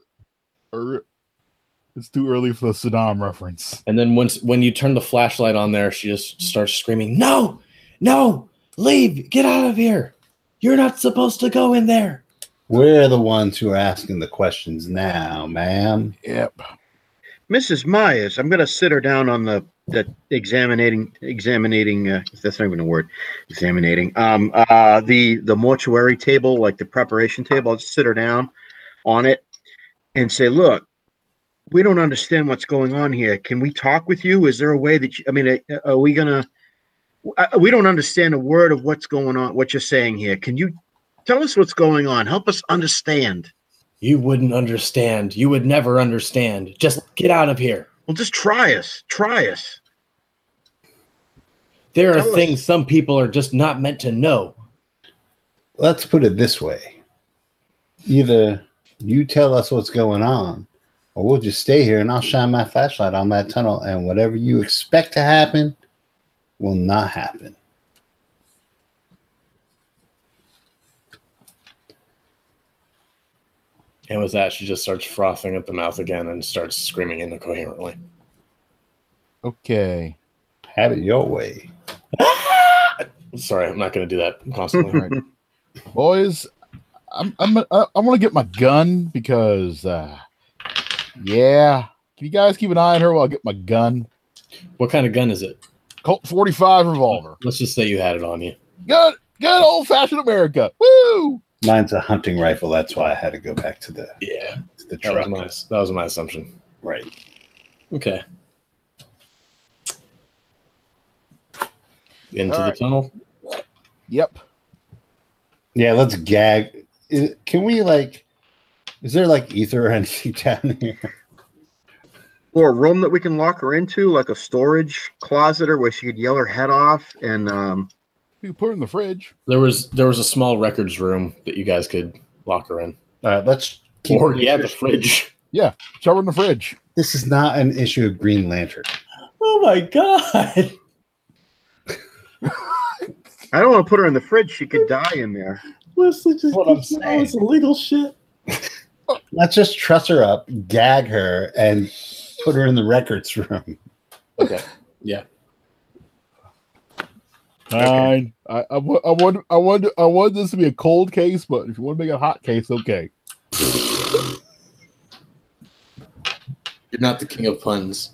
Right. Or- It's too early for the Saddam reference. And then once when you turn the flashlight on there, she just starts screaming, "No, no, leave! Get out of here! You're not supposed to go in there." We're the ones who are asking the questions now, ma'am. Yep. Mrs. Myers, I'm gonna sit her down on the the examining examining uh, that's not even a word examining um uh the the mortuary table like the preparation table i'll just sit her down on it and say look we don't understand what's going on here can we talk with you is there a way that you, i mean uh, are we gonna uh, we don't understand a word of what's going on what you're saying here can you tell us what's going on help us understand You wouldn't understand. You would never understand. Just get out of here. well just try us try us There are us. things some people are just not meant to know. Let's put it this way either you tell us what's going on, or we'll just stay here and I'll shine my flashlight on that tunnel, and whatever you expect to happen will not happen. And with that, she just starts frothing at the mouth again and starts screaming incoherently. Okay. Have it your way. [laughs] Sorry, I'm not going to do that constantly. All right. Boys, I'm I'm I, I want to get my gun because uh yeah. Can you guys keep an eye on her while I get my gun? what kind of gun is it? Colt 45 revolver. Let's just say you had it on you. Good good old fashioned America. Woo! Mine's a hunting rifle. That's why I had to go back to the, Yeah, to the that was my that was my assumption. Right. Okay. Into All the right. tunnel. Yep. Yeah, let's gag. Is- Can we like? Is there like ether or [laughs] anything down here? or a room that we can lock her into, like a storage closet, or where she could yell her head off. And um, You put it in the fridge. There was there was a small records room that you guys could lock her in. All right, let's keep. Or yeah, the fridge. Yeah, shove her in the fridge. This is not an issue of Green Lantern. Oh my god. I don't want to put her in the fridge; she could die in there. Leslie just What I'm keeps saying saying. this illegal shit. Let's just truss her up, gag her, and put her in the records room. Okay. [laughs] Yeah. Fine. I, I, wa- I want I want I want this to be a cold case, but if you want to make it a hot case, okay. You're not the king of puns.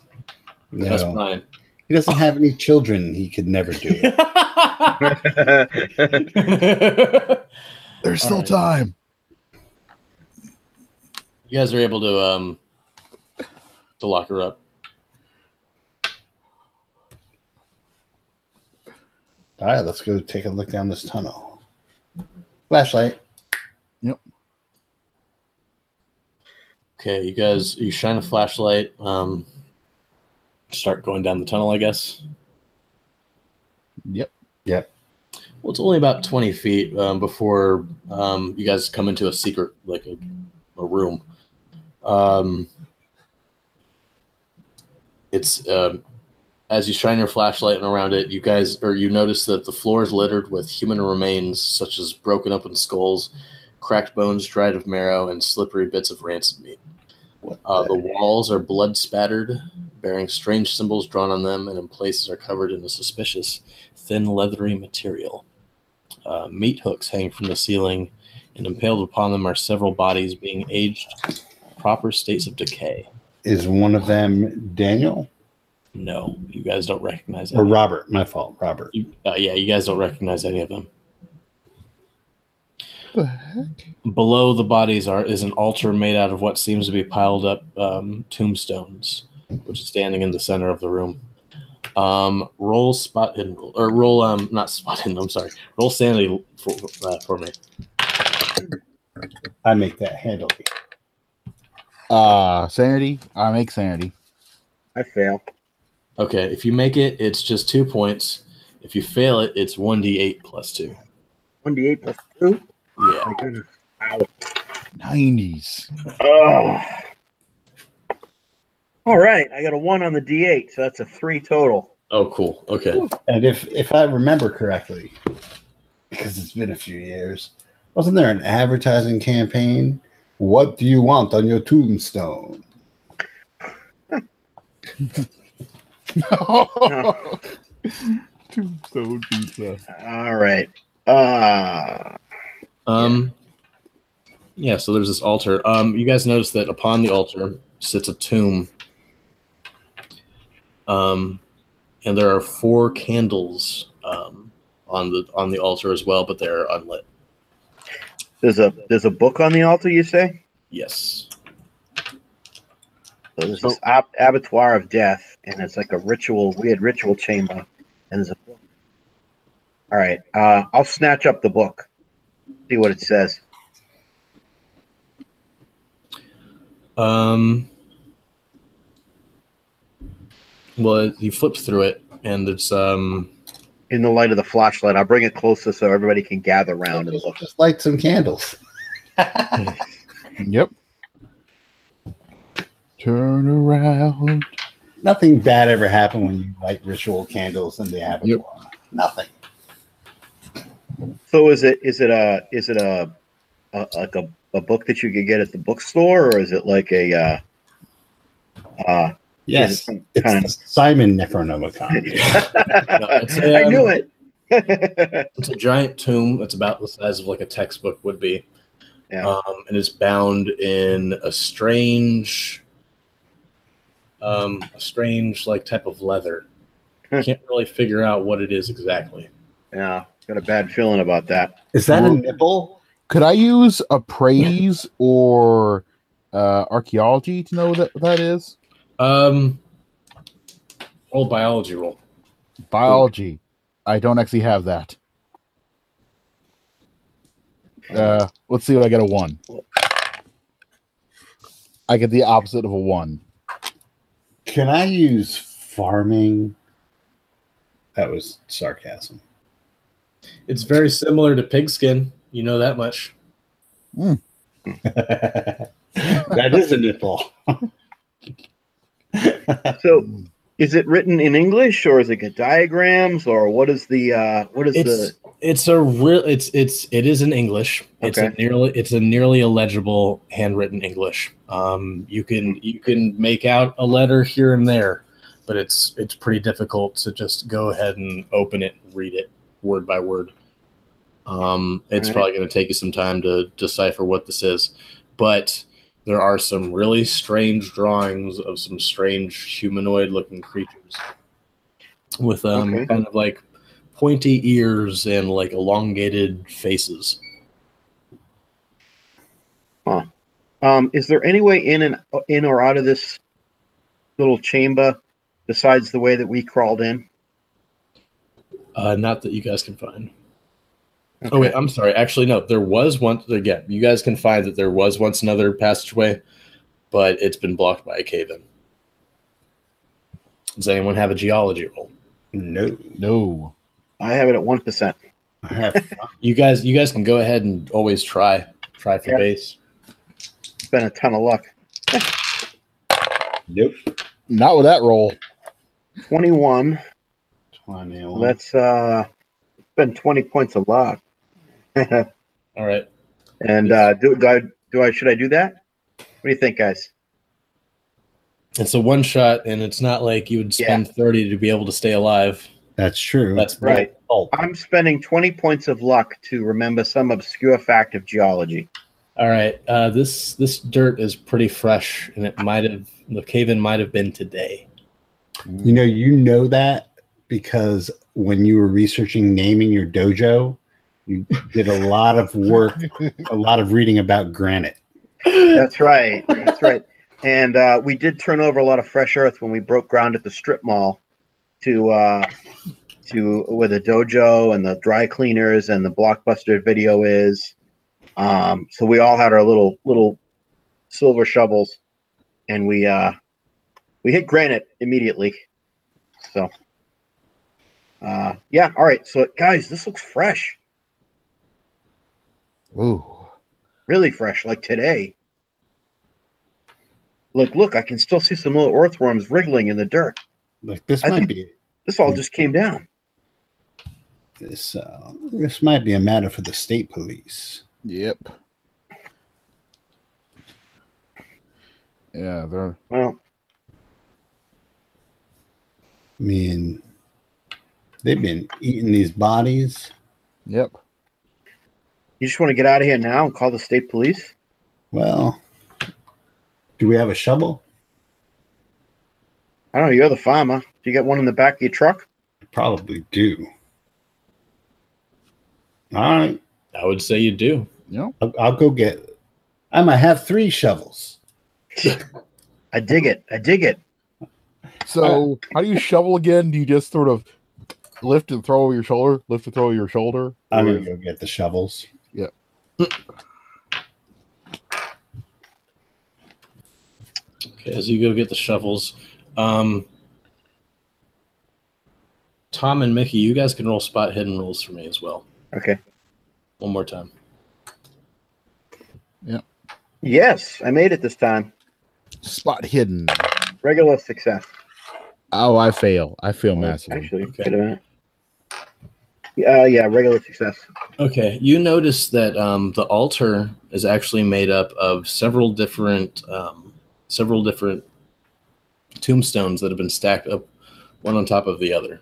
That's No, fine. he doesn't have any children. He could never do it. [laughs] [laughs] There's still Alright. time. You guys are able to um to lock her up. All right, let's go take a look down this tunnel. Flashlight. Yep. Okay, you guys you shine a flashlight, um start going down the tunnel, I guess. Yep. Yep. Well, it's only about 20 feet um, before um, you guys come into a secret, like a, a room. Um, it's um as you shine your flashlight around it, you guys or you notice that the floor is littered with human remains, such as broken open skulls, cracked bones dried of marrow, and slippery bits of rancid meat. Uh, the- the walls are blood spattered, bearing strange symbols drawn on them, and in places are covered in a suspicious, thin, leathery material. Uh, meat hooks hang from the ceiling, and impaled upon them are several bodies being aged, proper states of decay. Is one of them Daniel No, you guys don't recognize or. Robert? My fault, Robert. You, uh, yeah, you guys don't recognize any of them. The heck? Below the bodies are is an altar made out of what seems to be piled up um, tombstones, which is standing in the center of the room. Um, roll spot hidden or roll um not spot hidden. I'm sorry. Roll sanity for, uh, for me. I make that handily. Uh sanity. I make sanity. I fail. Okay, if you make it, it's just two points. If you fail it, it's one d8 plus two. One d eight plus two. Yeah. Ow. Nineties. Oh. All right, I got a one on the d eight, so that's a three total. Oh, cool. Okay. And if if I remember correctly, because it's been a few years, wasn't there an advertising campaign What do you want on your tombstone? [laughs] Tombstone pizza. All right. Uh, Um, yeah. So there's this altar. Um, you guys notice that upon the altar sits a tomb. Um, and there are four candles um, on the on the altar as well, but they're unlit. There's a there's a book on the altar. You say Yes. so there's this ab- abattoir of death, and it's like a ritual, weird ritual chamber, and there's a book. All right. Uh, I'll snatch up the book. See what it says. Um. Well, he flips through it, and it's um. In the light of the flashlight, I'll bring it closer so everybody can gather around and Just, look. just light some candles. [laughs] Yep. Turn around. Nothing bad ever happened when you light ritual candles in the abattoir. Nothing. So is it is it a is it a, a like a, a book that you could get at the bookstore, or is it like a uh, uh, Yes, is it it's Simon Necronomicon. [laughs] it's a, I knew um, it. [laughs] It's a giant tomb. That's about the size of like a textbook would be. Yeah. Um, and it's bound in a strange, um, a strange like type of leather. Can't really figure out what it is exactly. yeah, got a bad feeling about that. Is that a Well- nipple? Could I use appraise or uh, archaeology to know what that, that is? Um, old biology roll. Biology. I don't actually have that. Uh, let's see what I get a one. I get the opposite of a one. Can I use farming? That was sarcasm. It's very similar to pigskin. You know that much. [laughs] that is a nipple. [laughs] [laughs] So, is it written in English, or is it diagrams, or what is the uh, what is It's the it's a real it's it's it is in English. It's a nearly it's a nearly illegible handwritten English. Um, you can you can make out a letter here and there, but it's it's pretty difficult to just go ahead and open it, and read it word by word. Um, it's Alright. probably going to take you some time to decipher what this is, but there are some really strange drawings of some strange humanoid-looking creatures with um Okay. kind of like pointy ears and like elongated faces. um? Is there any way in and in or out of this little chamber besides the way that we crawled in? Uh, not that you guys can find. Oh wait, I'm sorry. Actually, no. There was once Again, you guys can find that there was once another passageway, but it's been blocked by a cave-in. Does anyone have a geology roll? no. No. I have it at one percent. [laughs] You guys, you guys can go ahead and always try. Try for Yeah. base. It's been a ton of luck. [laughs] nope. Not with that roll. Twenty-one. 21. That's uh, it's been twenty points of luck. [laughs] All right. and uh, do, do I do I should I do that? What do you think, guys? It's a one shot, and it's not like you would spend thirty to be able to stay alive. That's true. That's Right. Oh, I'm spending twenty points of luck to remember some obscure fact of geology. All right. Uh, this this dirt is pretty fresh, and it might have the cave-in might have been today. You know, you know that because when you were researching naming your dojo, you did a lot of work, a lot of reading about granite. That's right. That's right. And uh, we did turn over a lot of fresh earth when we broke ground at the strip mall to uh, to where the dojo and the dry cleaners and the blockbuster video is. Um, so we all had our little little silver shovels, and we uh, we hit granite immediately. So uh, yeah, all right. So guys, this looks fresh, Ooh. really fresh, like today. Look, look, I can still see some little earthworms wriggling in the dirt. Like this I might be This all just came down. this uh, this might be a matter for the state police. Yep. Yeah, they're Well, I mean, they've been eating these bodies. yep. You just want to get out of here now and call the state police? Well, do we have a shovel? I don't know. You're the farmer. Do you got one in the back of your truck? Probably do. All right, I would say you do. Yep. I'll, I'll go get. I might have three shovels. [laughs] I dig it. I dig it. So [laughs] how do you shovel again? Do you just sort of lift and throw over your shoulder, lift and throw over your shoulder? I'm gonna go get the shovels. Okay, as you go get the shovels, um, Tom and Mickey, you guys can roll spot hidden rolls for me as well. Okay. One more time. Yeah. Yes, I made it this time. spot hidden. Regular success. Oh, I fail. I fail massively. Actually, Okay. Uh, yeah, regular success. Okay, you notice that um, the altar is actually made up of several different, um, several different tombstones that have been stacked up one on top of the other,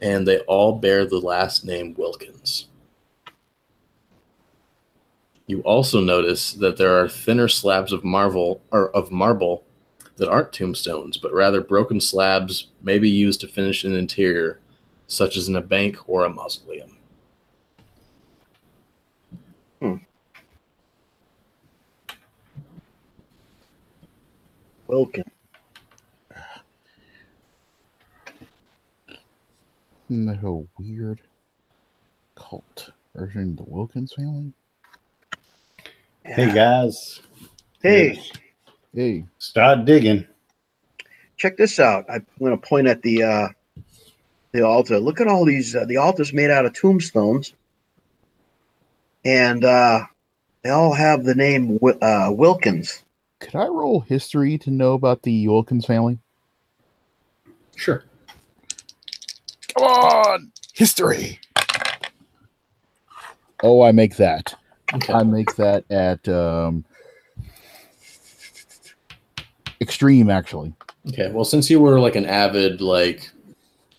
and they all bear the last name Wilkins. You also notice that there are thinner slabs of marble or of marble that aren't tombstones, but rather broken slabs, maybe used to finish an interior, such as in a bank or a mausoleum. Wilkin. Isn't that a weird cult version of the Wilkins family? Hey guys, Hey, Hey, start digging. check this out. I'm going to point at the uh, the altar. Look at all these. Uh, the altar's made out of tombstones, and uh, they all have the name uh, Wilkins. could I roll history to know about the Wilkins family? Sure. Come on, history. Oh, I make that. Okay. I make that at um, extreme, actually. Okay. Well, since you were like an avid like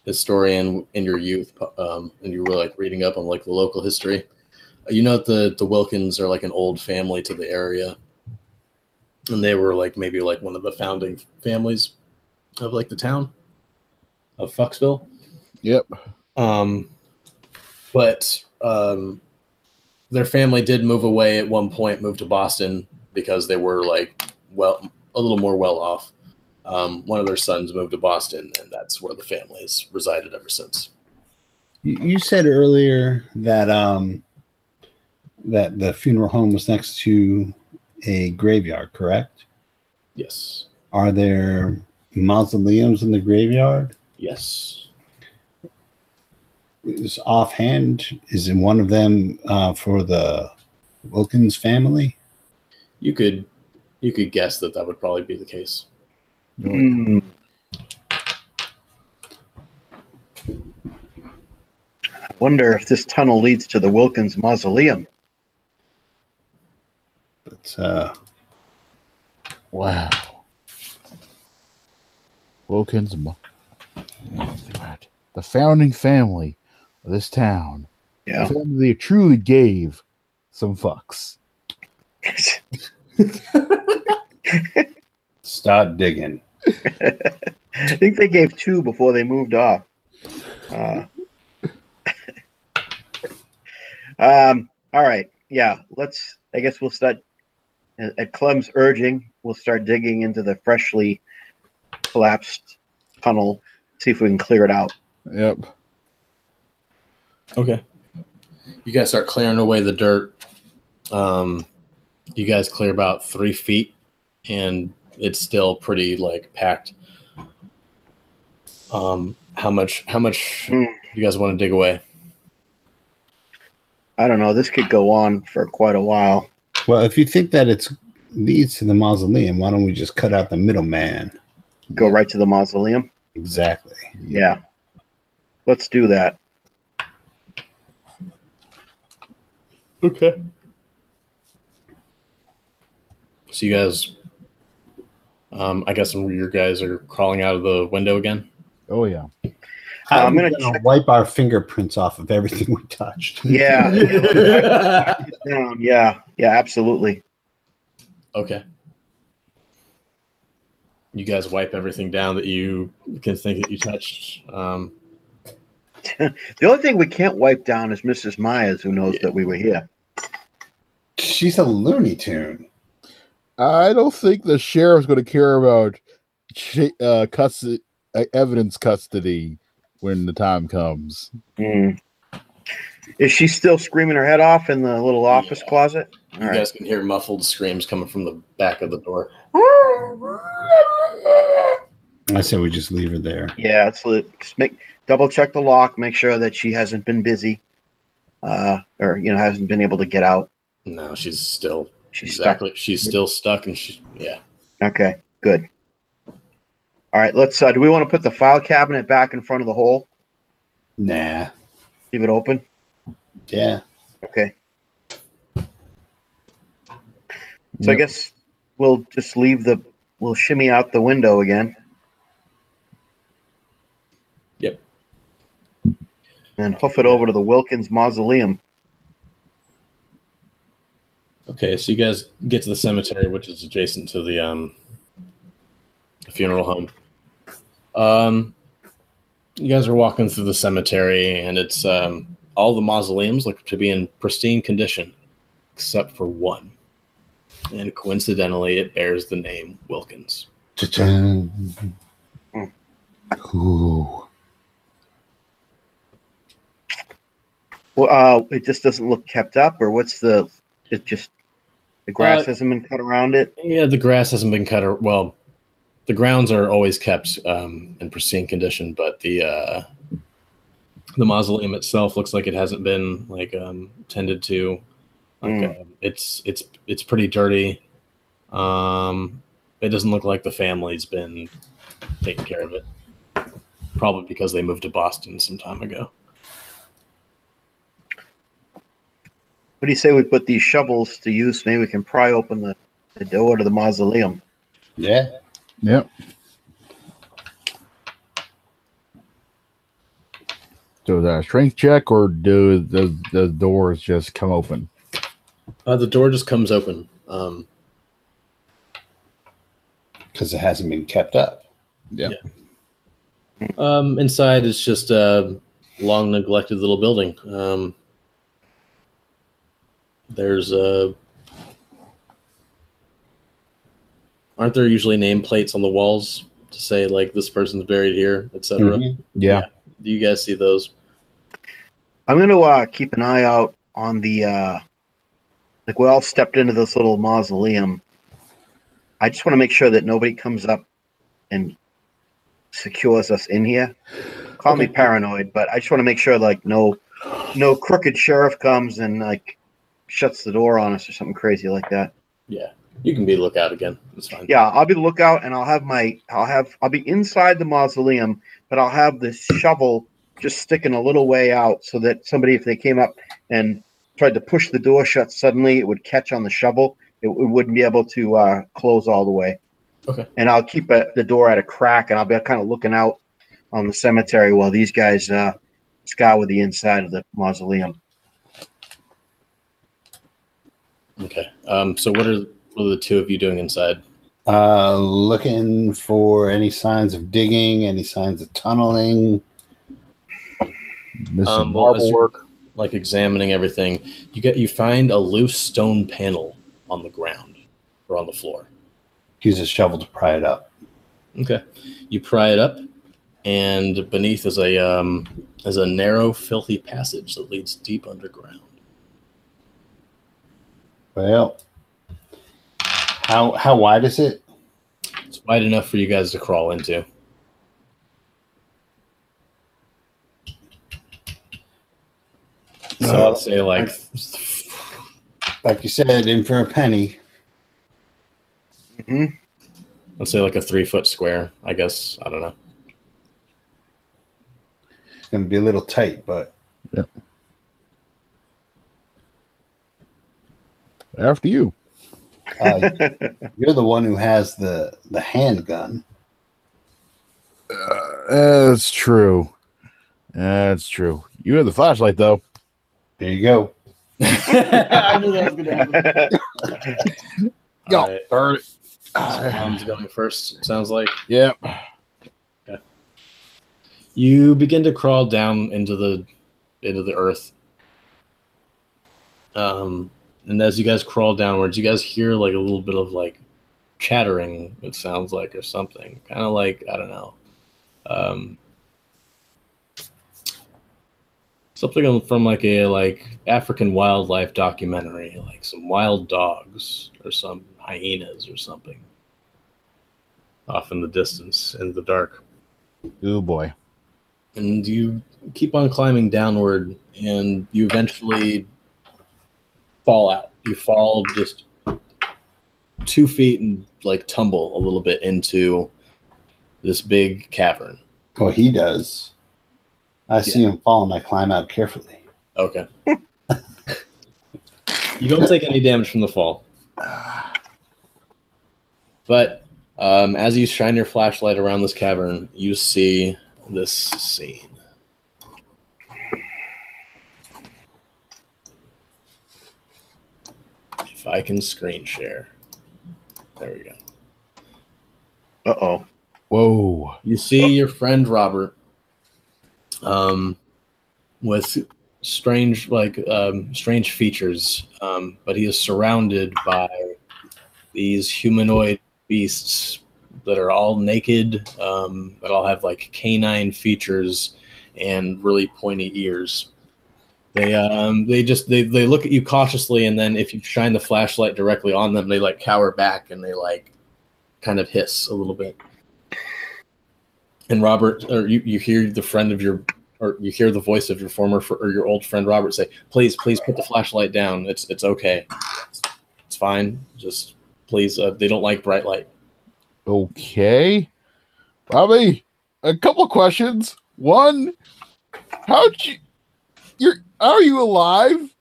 historian in your youth, um, and you were like reading up on like the local history, you know that the the Wilkins are like an old family to the area, and they were like maybe like one of the founding families of like the town of Foxville. Yep. Um, but um, their family did move away at one point, moved to Boston because they were like well a little more well off. Um, one of their sons moved to Boston, and that's where the family has resided ever since. You, said earlier that um that the funeral home was next to a graveyard, correct? Yes, Are there mausoleums in the graveyard? yes. Is offhand is in one of them uh, for the Wilkins family? You could you could guess that that would probably be the case. Hmm. I wonder if this tunnel leads to the Wilkins Mausoleum. But uh, Wow. Wilkins, the founding family of this town. Yeah. The family that truly gave some fucks. [laughs] start digging. I think they gave two before they moved off. Uh, [laughs] um, all right. Yeah. Let's, I guess we'll start at at Clem's urging. We'll start digging into the freshly collapsed tunnel, see if we can clear it out. Yep. Okay. You guys start clearing away the dirt. Um, you guys clear about three feet, and it's still pretty like packed. Um, how much? How much Hmm. you guys want to dig away? I don't know. This could go on for quite a while. Well, if you think that it's leads to the mausoleum, why don't we just cut out the middleman? Go right to the mausoleum. Exactly. Yeah. Let's do that. Okay. So you guys Um, I guess some of you guys are crawling out of the window again. Oh yeah. I'm I'm gonna gonna wipe our fingerprints off of everything we touched. Yeah. [laughs] Down. Yeah. Yeah. Absolutely. Okay. You guys wipe everything down that you can think that you touched. Um, [laughs] The only thing we can't wipe down is Mrs. Myers, who knows that we were here. She's a Looney Tune. I don't think the sheriff's going to care about uh, custody, uh, evidence custody when the time comes. Hmm. Is she still screaming her head off in the little office closet? you All right. guys can hear muffled screams coming from the back of the door. I said we just leave her there. Yeah, let's, let's make double check the lock, make sure that she hasn't been busy, uh, or you know hasn't been able to get out. No, she's still She's exactly. She's still stuck, and she yeah. Okay, good. All right, let's. Uh, do we want to put the file cabinet back in front of the hole? Nah. Leave it open. Yeah. Okay. So I guess we'll just leave the. We'll shimmy out the window again. Yep. And hoof it over to the Wilkins Mausoleum. Okay, so you guys get to the cemetery, which is adjacent to the um funeral home. Um, you guys are walking through the cemetery, and it's um all the mausoleums look to be in pristine condition, except for one, and coincidentally, it bears the name Wilkins. Ooh. Well, uh, it just doesn't look kept up, or what's the? It just the grass Uh, hasn't been cut around it. Yeah, the grass hasn't been cut. Or, well, the grounds are always kept um, in pristine condition, but the uh, the mausoleum itself looks like it hasn't been like um, tended to. Like, Mm. uh, it's it's it's pretty dirty. Um, it doesn't look like the family's been taking care of it. Probably because they moved to Boston some time ago. What do you say we put these shovels to use? Maybe we can pry open the, the door to the mausoleum. Yeah. Yep. So is that a strength check, or do the the doors just come open? Uh, the door just comes open. Um, Because it hasn't been kept up. Yeah. Um, inside it's just a long neglected little building. Um, there's a. Aren't there usually nameplates on the walls to say like this person's buried here, etc.? Mhm. Yeah. Do you guys see those? I'm going to uh, keep an eye out on the. Uh, like we all stepped into this little mausoleum. I just want to make sure that nobody comes up and secures us in here. Call me paranoid, but I just want to make sure like no, no crooked sheriff comes and like shuts the door on us or something crazy like that. Yeah, you can be lookout again. It's fine. Yeah, I'll be the lookout, and I'll have my, I'll have, I'll be inside the mausoleum, but I'll have this shovel just sticking a little way out, so that somebody, if they came up and tried to push the door shut suddenly, it would catch on the shovel. It, it wouldn't be able to uh, close all the way. Okay. And I'll keep uh the door at a crack, and I'll be kind of looking out on the cemetery while these guys uh, scour the inside of the mausoleum. Okay. Um. So what are what are the two of you doing inside? Uh, looking for any signs of digging, any signs of tunneling. Missing Um, well, as marble work. Like examining everything, you get you find a loose stone panel on the ground or on the floor. Use a shovel to pry it up. Okay. You pry it up, and beneath is a um, is a narrow, filthy passage that leads deep underground. Well, how how wide is it? It's wide enough for you guys to crawl into. So Uh, I'll say like Like you said, in for a penny. hmm let's say like a three foot square. I guess I don't know. It's going to be a little tight, but After you. Uh, [laughs] you're the one who has the the handgun. Uh, that's true. That's true. You have the flashlight though. There you go. [laughs] I knew that was gonna happen. [laughs] Go. All right, Burn it. so Tom's going first. Sounds like Yeah. you begin to crawl down into the into the earth. Um, and as you guys crawl downwards, you guys hear like a little bit of like chattering. It sounds like or something, kind of like I don't know. Um, something from like a like African wildlife documentary, like some wild dogs or some hyenas or something off in the distance in the dark. Oh boy. And you keep on climbing downward and you eventually fall out. You fall just two feet and like tumble a little bit into this big cavern. Well, he does. I see him fall and I climb out carefully. Okay. [laughs] you don't take any damage from the fall. But um, as you shine your flashlight around this cavern, you see this scene. If I can screen share. There we go. Uh oh. Whoa. You see your friend Robert um, with strange, like, um, strange features, um, but he is surrounded by these humanoid beasts that are all naked, um, that all have like canine features and really pointy ears. They um they just they, they look at you cautiously and then if you shine the flashlight directly on them, they like cower back and they like kind of hiss a little bit. And Robert, or you, you hear the friend of your, or you hear the voice of your former fr- or your old friend Robert say, "Please, please put the flashlight down. It's it's okay. It's, it's fine. Just please. Uh, they don't like bright light." Okay. Bobby, a couple questions. One, how'd you are you alive?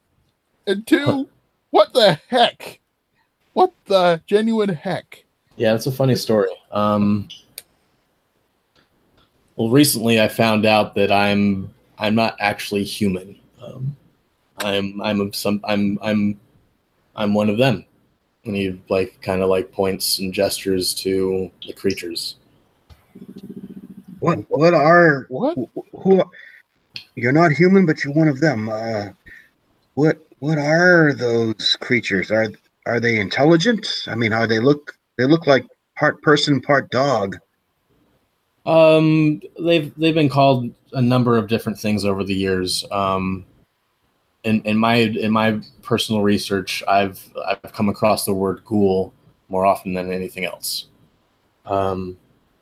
And two, what the heck? What the genuine heck? Yeah, it's a funny story. Um, well, recently I found out that I'm I'm not actually human. Um, I'm I'm a- some I'm I'm I'm one of them. And he like kind of like points and gestures to the creatures. What what are What? who you're not human but you're one of them. Uh what what are those creatures? Are are they intelligent? I mean, are they look they look like part person, part dog. Um, they've they've been called a number of different things over the years. Um, in in my in my personal research, I've I've come across the word ghoul more often than anything else. Um,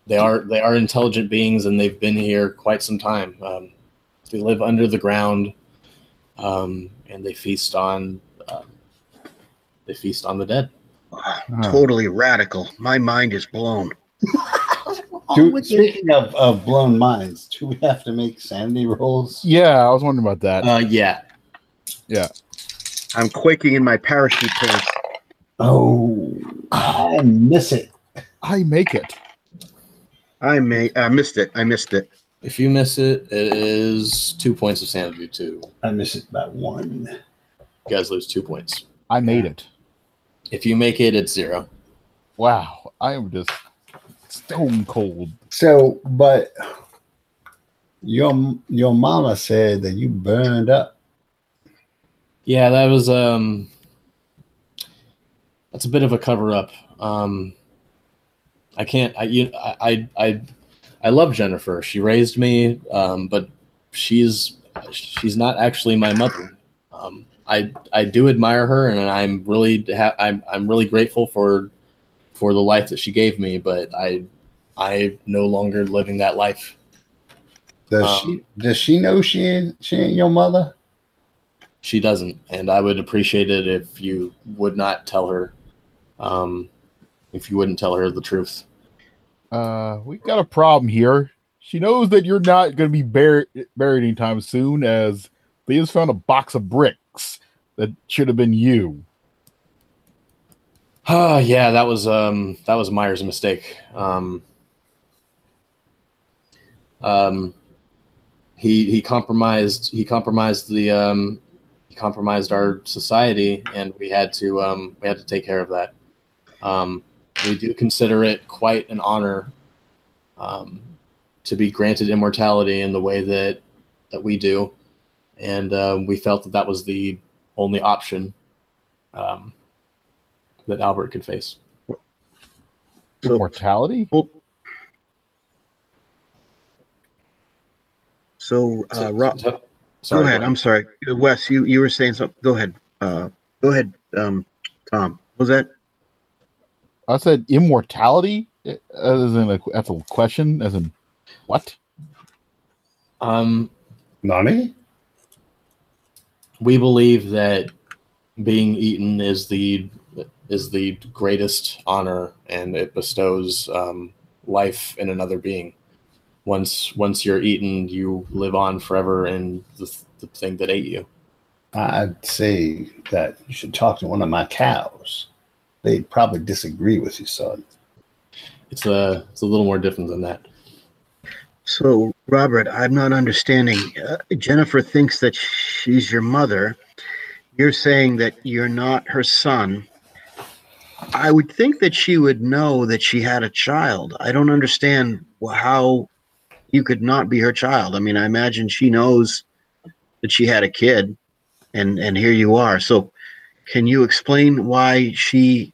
they are they are intelligent beings, and they've been here quite some time. Um, they live under the ground, um, and they feast on um, they feast on the dead. Huh. Totally radical. My mind is blown. Do, speaking of, of blown minds, do we have to make sanity rolls? Yeah, I was wondering about that. Uh, yeah, yeah, I'm quaking in my parachute pants. Oh, I miss it. I make it. I may I missed it. I missed it. If you miss it, it is two points of sanity too. I miss it by one. You guys lose two points. I made it. If you make it, it's zero. Wow. I am just stone cold. So, but your your mama said that you burned up. Yeah, that was um that's a bit of a cover up. Um I can't I you I I I, I love Jennifer. She raised me, um, but she's she's not actually my mother. Um I I do admire her and I'm really ha- I'm I'm really grateful for for the life that she gave me, but I I no longer living that life. Does Um, she does she know she ain't she ain't your mother? She doesn't, and I would appreciate it if you would not tell her, um, if you wouldn't tell her the truth. Uh, we got a problem here. She knows that you're not going to be buried buried anytime soon, as they just found a box of bricks that should have been you. Ah, [sighs] yeah, that was um that was Myers' mistake. Um, um, he he compromised he compromised the um he compromised our society, and we had to um we had to take care of that. Um, we do consider it quite an honor um, to be granted immortality in the way that that we do, and um, we felt that that was the only option um, that Albert could face. So- Mortality? So, uh, Ro- So- go sorry, ahead. I'm sorry, Wes. You you were saying something. Go ahead. Uh, go ahead, um, Tom. Was that? I said immortality? Uh, As in a, that's a question? As in what? Um, Nani? we believe that being eaten is the is the greatest honor, and it bestows um, life in another being. Once once you're eaten, you live on forever in the, the thing that ate you. I'd say that you should talk to one of my cows. They'd probably disagree with you, son. It's a it's a little more different than that. So, Robert, I'm not understanding. Uh, Jennifer thinks that she's your mother. You're saying that you're not her son. I would think that she would know that she had a child. I don't understand how you could not be her child. I mean, I imagine she knows that she had a kid, and and here you are. So, can you explain why she?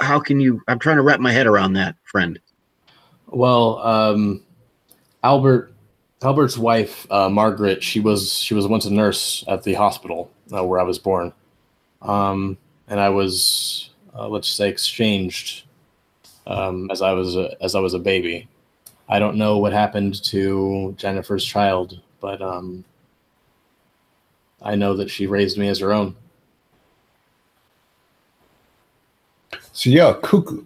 How can you? I'm trying to wrap my head around that, friend. Well, um, Albert Albert's wife, uh, Margaret, she was she was once a nurse at the hospital uh, where I was born, um, and I was uh, let's say exchanged um, as I was a, as I was a baby. I don't know what happened to Jennifer's child, but um, I know that she raised me as her own. So you're a cuckoo.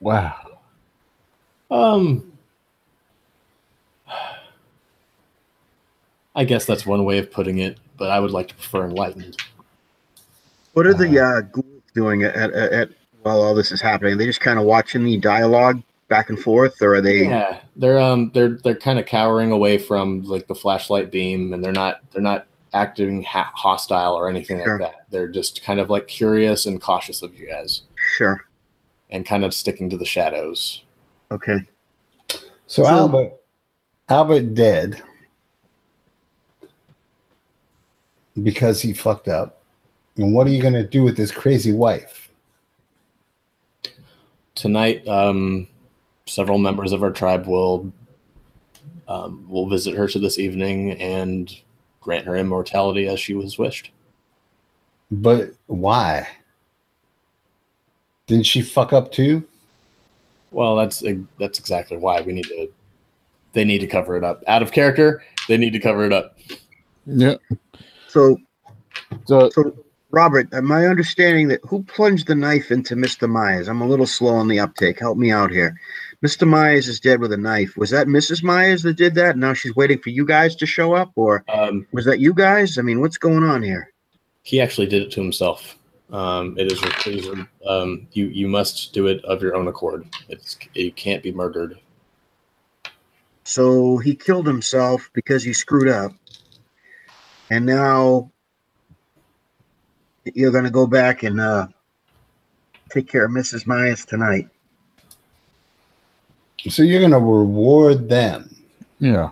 Wow. Um, I guess that's one way of putting it, but I would like to prefer enlightened. What are the uh, ghouls doing at, at, at while all this is happening? Are they just kind of watching the dialogue back and forth, or are they? Yeah, they're um they're they're kind of cowering away from like the flashlight beam, and they're not they're not acting ha- hostile or anything Sure. like that. They're just kind of like curious and cautious of you guys, Sure. and kind of sticking to the shadows. Okay. So, So- Albert, Albert dead because he fucked up. And what are you gonna do with this crazy wife? Tonight, um, several members of our tribe will um, will visit her to this evening and grant her immortality as she was wished. But why? Didn't she fuck up too? Well, that's that's exactly why we need to. They need to cover it up. Out of character, they need to cover it up. Yeah. So, So so Robert, my understanding that who plunged the knife into Mr. Myers? I'm a little slow on the uptake. Help me out here. Mr. Myers is dead with a knife. Was that Mrs. Myers that did that? Now she's waiting for you guys to show up, or Um, was that you guys? I mean, what's going on here? he actually did it to himself. Um, it is, it is um, you you must do it of your own accord. It's you can't be murdered. So he killed himself because he screwed up. And now you're going to go back and uh, take care of Mrs. Myers tonight. So you're gonna reward them. yeah.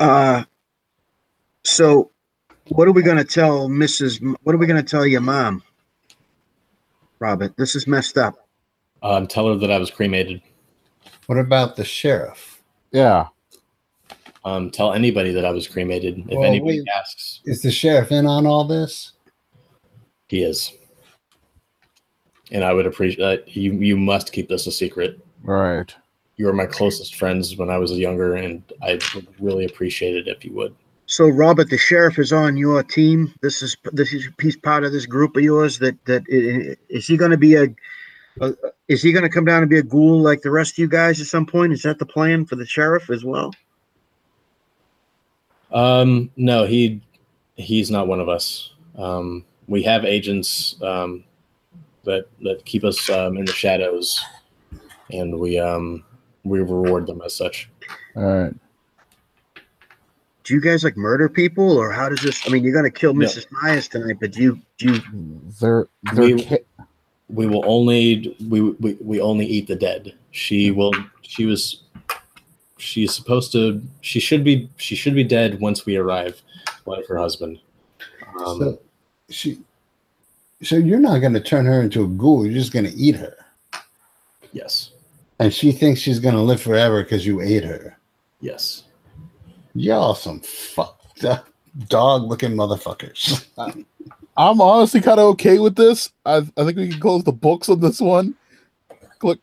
Uh, so what are we going to tell Mrs. What are we going to tell your mom? Robert, this is messed up. Um, tell her that I was cremated. What about the sheriff? Yeah. Um, tell anybody that I was cremated. If Well, anybody wait. asks, Is the sheriff in on all this? he is. And I would appreciate you. You must keep this a secret. Right. You were my closest friends when I was younger, and I would really appreciate it if you would. So, Robert, the sheriff is on your team. This is this is he's part of this group of yours. That that is he going to be a, a is he going to come down and be a ghoul like the rest of you guys at some point? Is that the plan for the sheriff as well? Um, no, he he's not one of us. Um, we have agents um, that that keep us um, in the shadows, and we um, we reward them as such. All right. Do you guys like murder people, or how does this? I mean, you're gonna kill No. Mrs. Myers tonight, but do you do you? They're they're We- ca- We will only we, we we only eat the dead. She will. She was. She's supposed to. She should be. She should be dead once we arrive, like her husband. Um, so she, so you're not going to turn her into a ghoul. You're just going to eat her, yes. and she thinks she's going to live forever because you ate her. Yes. Y'all some fucked up dog-looking motherfuckers. [laughs] I'm honestly kind of okay with this. I I think we can close the books on this one. Click.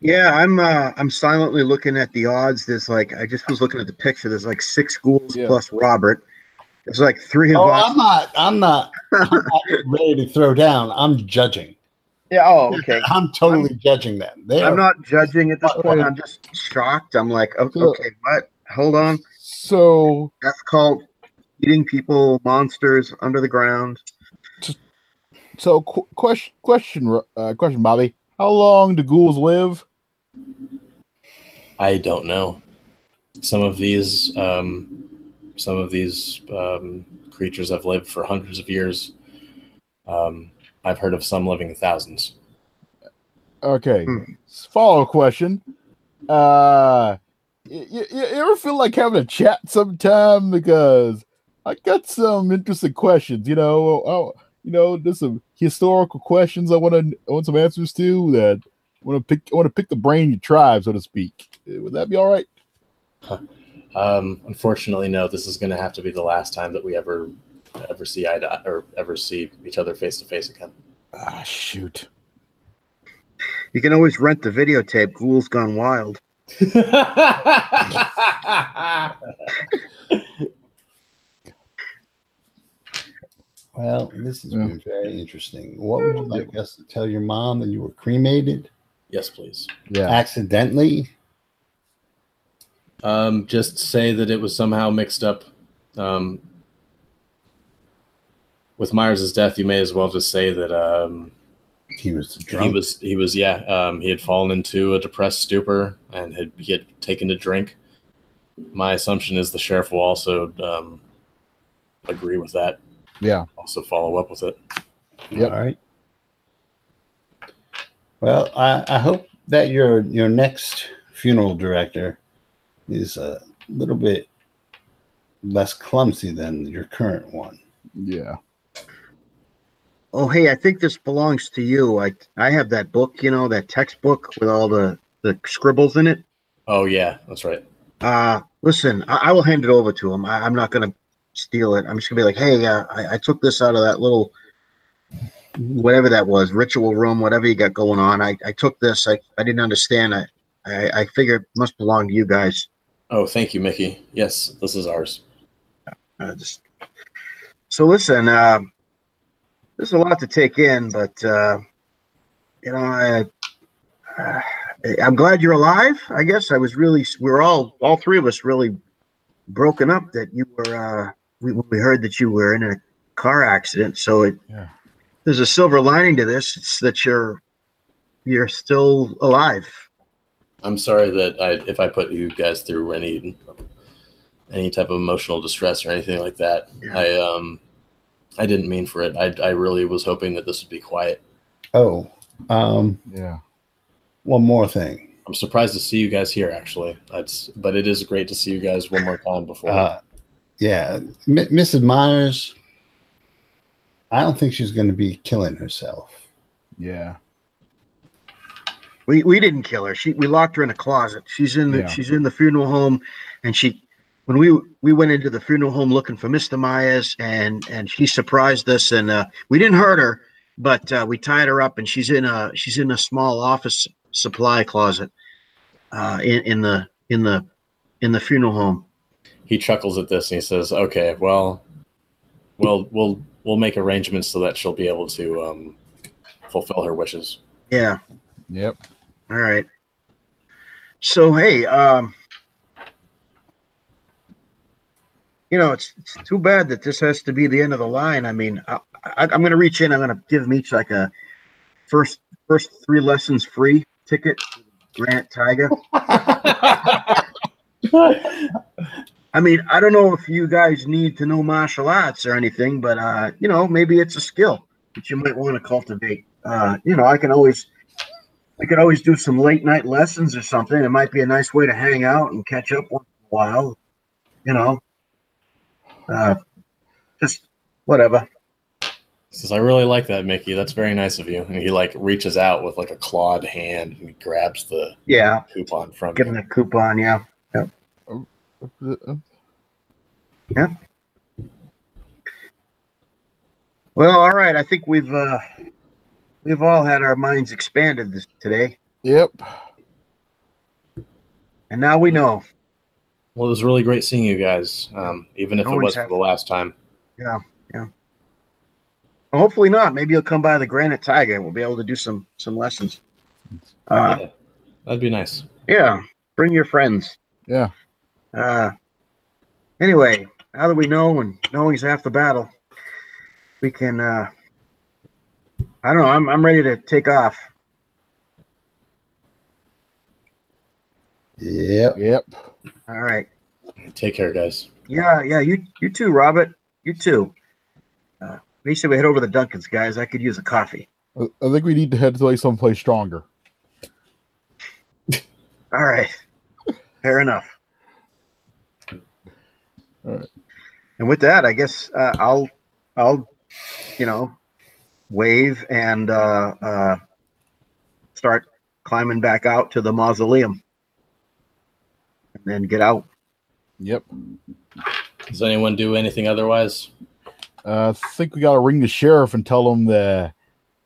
Yeah, I'm. uh I'm silently looking at the odds. There's like I just was looking at the picture. There's like six ghouls Yeah. plus Robert. There's like three of oh, us. I'm not. I'm not. I'm not [laughs] ready to throw down. I'm judging. yeah. Oh, okay. [laughs] I'm totally judging them. They I'm are not judging at this What- point. I'm just shocked. I'm like, okay, So- okay, what? Hold on. So That's called eating people, monsters under the ground. so qu- question question uh, question Bobby. How long do ghouls live? I don't know. Some of these, um, some of these um, creatures have lived for hundreds of years. Um, I've heard of some living thousands. Okay. Hmm. Follow question. Uh, you, you, you ever feel like having a chat sometime? Because I got some interesting questions. You know, oh, you know, there's some historical questions I want to I want some answers to. That want to pick I want to pick the brain of your tribe, so to speak. Would that be all right? Um, unfortunately, no. This is going to have to be the last time that we ever, ever see eye to or ever see each other face to face again. Ah, shoot. You can always rent the videotape. Ghouls Gone Wild. [laughs] Well, this has Yeah. been very interesting. What would you like us to tell your mom that you were cremated yes, please. Yeah. accidentally? Um, just say that it was somehow mixed up. Um, with Myers' death, you may as well just say that um, He was drunk. he was he was yeah um, he had fallen into a depressed stupor and had he had taken to drink. My assumption is the sheriff will also um, agree with that. Yeah. Also follow up with it. Yep. All right. Well, I, I hope that your your next funeral director is a little bit less clumsy than your current one. Yeah. Oh, hey, I think this belongs to you. I I have that book, you know, that textbook with all the the scribbles in it. Oh yeah, that's right. Uh, listen, I, I will hand it over to him. I, I'm not gonna steal it. I'm just gonna be like, hey, uh, I, I took this out of that little whatever that was, ritual room, whatever you got going on. I, I took this. I, I didn't understand. I, I I figured it must belong to you guys. Oh, thank you, Mickey. Yes, this is ours. Uh, just so listen. Uh, there's a lot to take in, but uh, you know, I, uh, I'm glad you're alive. I guess I was really. We're all, all three of us, really broken up that you were. Uh, we we heard that you were in a car accident. So it, Yeah. there's a silver lining to this. It's that you're you're still alive. I'm sorry that I if I put you guys through any any type of emotional distress or anything like that. Yeah. I um I didn't mean for it. I I really was hoping that this would be quiet. Oh, um, Yeah. one more thing. I'm surprised to see you guys here actually. That's but it is great to see you guys one more time before. Uh, yeah, M- Mrs. Myers. I don't think she's going to be killing herself. Yeah. We we didn't kill her. She we locked her in a closet. She's in the Yeah. she's in the funeral home, and she when we we went into the funeral home looking for Mr. Myers, and and she surprised us, and uh, we didn't hurt her, but uh, we tied her up, and she's in a she's in a small office supply closet, uh, in in the in the in the funeral home. he chuckles at this and he says, "Okay, well, we'll we'll we'll make arrangements so that she'll be able to um, fulfill her wishes." Yeah. Yep. All right. So hey, um, you know, it's, it's too bad that this has to be the end of the line. I mean, I, I, I'm going to reach in. I'm going to give them each like a first first three lessons free ticket. Grant Tiger. I mean, I don't know if you guys need to know martial arts or anything, but uh, you know, maybe it's a skill that you might want to cultivate. Uh, you know, I can always I could always do some late night lessons or something. It might be a nice way to hang out and catch up once in a while. You know. Uh just whatever. Says, I really like that, Mickey. That's very nice of you. And he like reaches out with like a clawed hand and grabs the Yeah. coupon from Give them a coupon, yeah. Yep. yeah. Well, all right. I think we've uh we've all had our minds expanded this today. Yep. And now we know. Well, it was really great seeing you guys, um, even if it was for the last time. Yeah, Well, hopefully not. Maybe you'll come by the Granite Tiger and we'll be able to do some some lessons. Uh Yeah, that'd be nice. yeah. Bring your friends. Yeah. Uh anyway, now that we know and knowing's half the battle, we can uh I don't know, I'm I'm ready to take off. Yep. Yep. All right. Take care, guys. Yeah, yeah, you you too, Robert. You too. Uh we said we head over to the Dunkin's, guys. I could use a coffee. I I think we need to head to like someplace stronger. All right. Fair enough. All right. And with that, I guess uh, I'll I'll you know wave and uh, uh, start climbing back out to the mausoleum, and then get out. Yep. Does anyone do anything otherwise? Uh, I think we gotta ring the sheriff and tell him that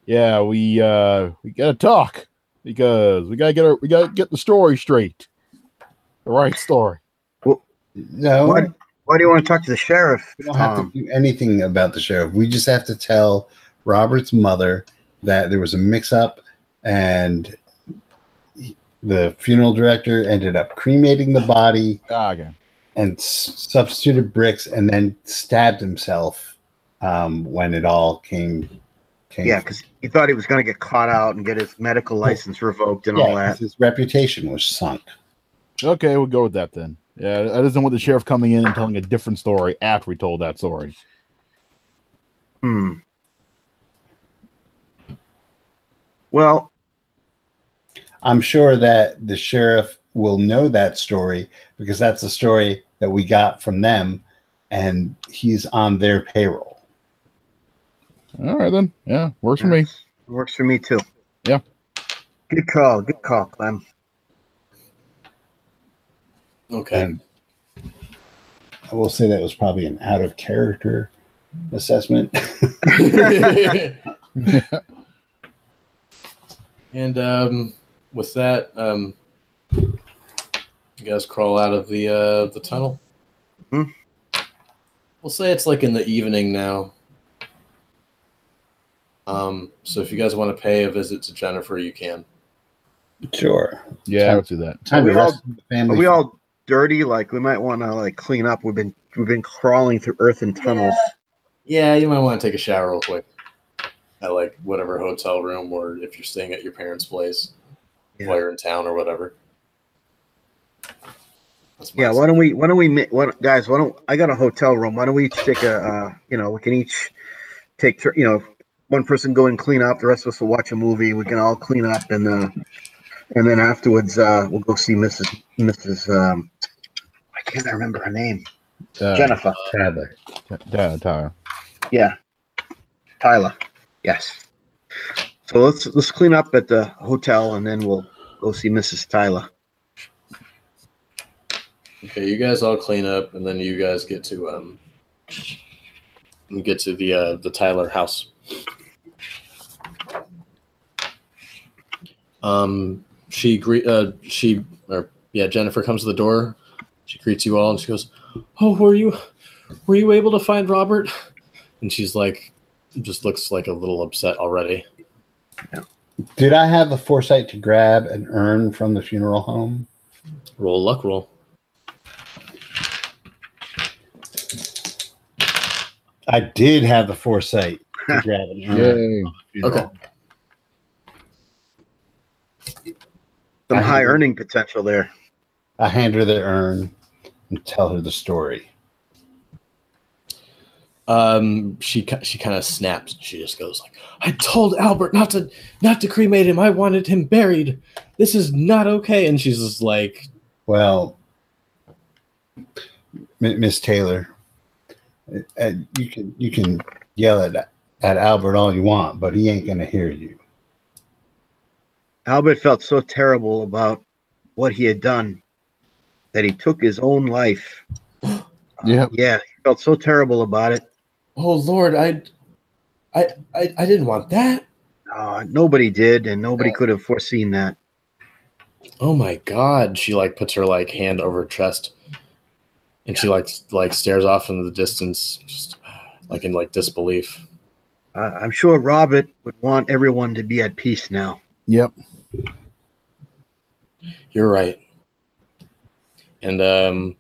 yeah, we uh we gotta talk because we gotta get our, we gotta get the story straight. The right story. No, Why, why do you want to talk to the sheriff? we don't have Tom? to do anything about the sheriff. We just have to tell Robert's mother that there was a mix-up, and the funeral director ended up cremating the body Ah, again. and s- substituted bricks, and then stabbed himself um, when it all came. came Yeah, because he thought he was going to get caught out and get his medical license revoked and all that. his reputation was sunk. Okay, we'll go with that then. Yeah, I doesn't want the sheriff coming in and telling a different story after we told that story. Hmm. Well, I'm sure that the sheriff will know that story because that's the story that we got from them, and he's on their payroll. All right then. Yeah, works for me. Works for me too. Yeah. Good call. Good call, Clem. Okay. And I will say that was probably an out of character assessment. [laughs] [laughs] [laughs] and um, with that, um, you guys crawl out of the uh, the tunnel. Hmm. We'll say it's like in the evening now. Um, so if you guys want to pay a visit to Jennifer, you can. sure. Yeah, let's do that. Time Are to we rest the Are we all dirty? Like we might want to like clean up. We've been we've been crawling through earthen tunnels. Yeah, you might want to take a shower real quick at like whatever hotel room, or if you're staying at your parents' place Yeah. while you're in town or whatever. That's my Yeah. Why don't we? Why don't we? What guys? Why don't I got a hotel room? Why don't we each take a? Uh, you know, we can each take. You know, one person go and clean up. The rest of us will watch a movie. We can all clean up and uh, and then afterwards uh, we'll go see Mrs. Mrs. Um, I can't remember her name. Uh, Jennifer. Tyler. Yeah, Tyler. Yeah. Tyler. Yes. So let's let's clean up at the hotel and then we'll go see Mrs. Tyler. Okay, you guys all clean up, and then you guys get to um, get to the uh, the Tyler house. Um, she gre- uh, she or yeah, Jennifer comes to the door. She greets you all, and she goes, "Oh, were you were you able to find Robert?" And she's like, just looks like a little upset already. Did I have the foresight to grab an urn from the funeral home? Roll luck roll. I did have the foresight to [laughs] grab an urn. Yay. Okay. Some I- high earning potential there. I hand her the urn and tell her the story. Um, she she kind of snaps. She just goes like, "I told Albert not to not to cremate him. I wanted him buried. This is not okay." And she's just like, Well, Miss Taylor, uh, you can you can yell at at Albert all you want, but he ain't gonna hear you. Albert felt so terrible about what he had done that he took his own life. [gasps] Yep. Yeah, he felt so terrible about it. "Oh Lord, I, I, I, I didn't want that. Uh, nobody did, and nobody could have foreseen that. Oh my God!" She like puts her like hand over her chest, and she like like stares off into the distance, just like in like disbelief. Uh, I'm sure Robert would want everyone to be at peace now. Yep. You're right. And um,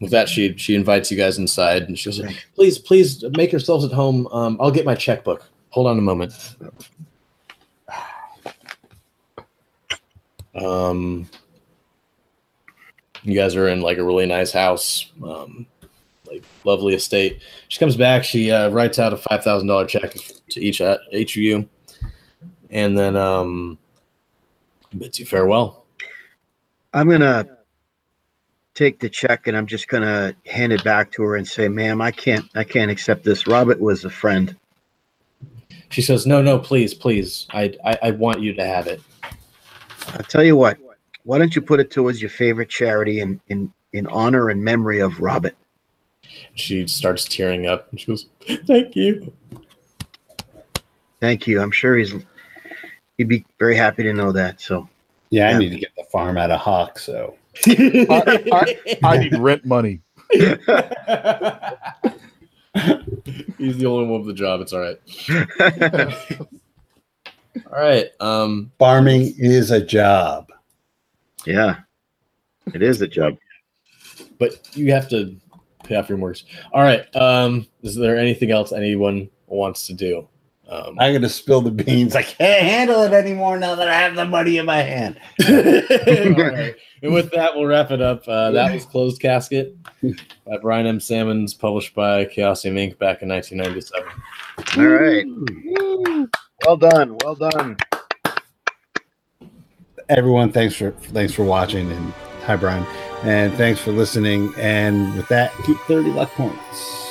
with that, she she invites you guys inside, and she goes, "Please, please make yourselves at home. Um, I'll get my checkbook. Hold on a moment." Um, you guys are in like a really nice house, um, like lovely estate. She comes back. She uh, writes out a five thousand dollar check to each uh, each of you, and then um, bids you farewell. I'm gonna take the check and I'm just gonna hand it back to her and say, "Ma'am, I can't, I can't accept this. Robert was a friend. She says, "No, no, please, please. I, I, I want you to have it." I'll tell you what. Why don't you put it towards your favorite charity in in in honor and memory of Robert? She starts tearing up, and she goes, "Thank you." Thank you. I'm sure he's he'd be very happy to know that. So Yeah, Yeah. I need to get the farm out of Hawk, so I need rent money. He's the only one with the job. It's all right. All right. Um, farming is a job. yeah, it is a job. but you have to pay off your mortgage. All right. Um, is there anything else anyone wants to do? Um, I gotta spill the beans. I can't handle it anymore now that I have the money in my hand. [laughs] All right. And with that, we'll wrap it up. Uh, that was Closed Casket by Brian M. Sammons, published by Chaosium Inc. back in 1997. All right. Well done. Well done. Everyone, thanks for thanks for watching and hi Brian. And thanks for listening. And with that, keep 30 luck points.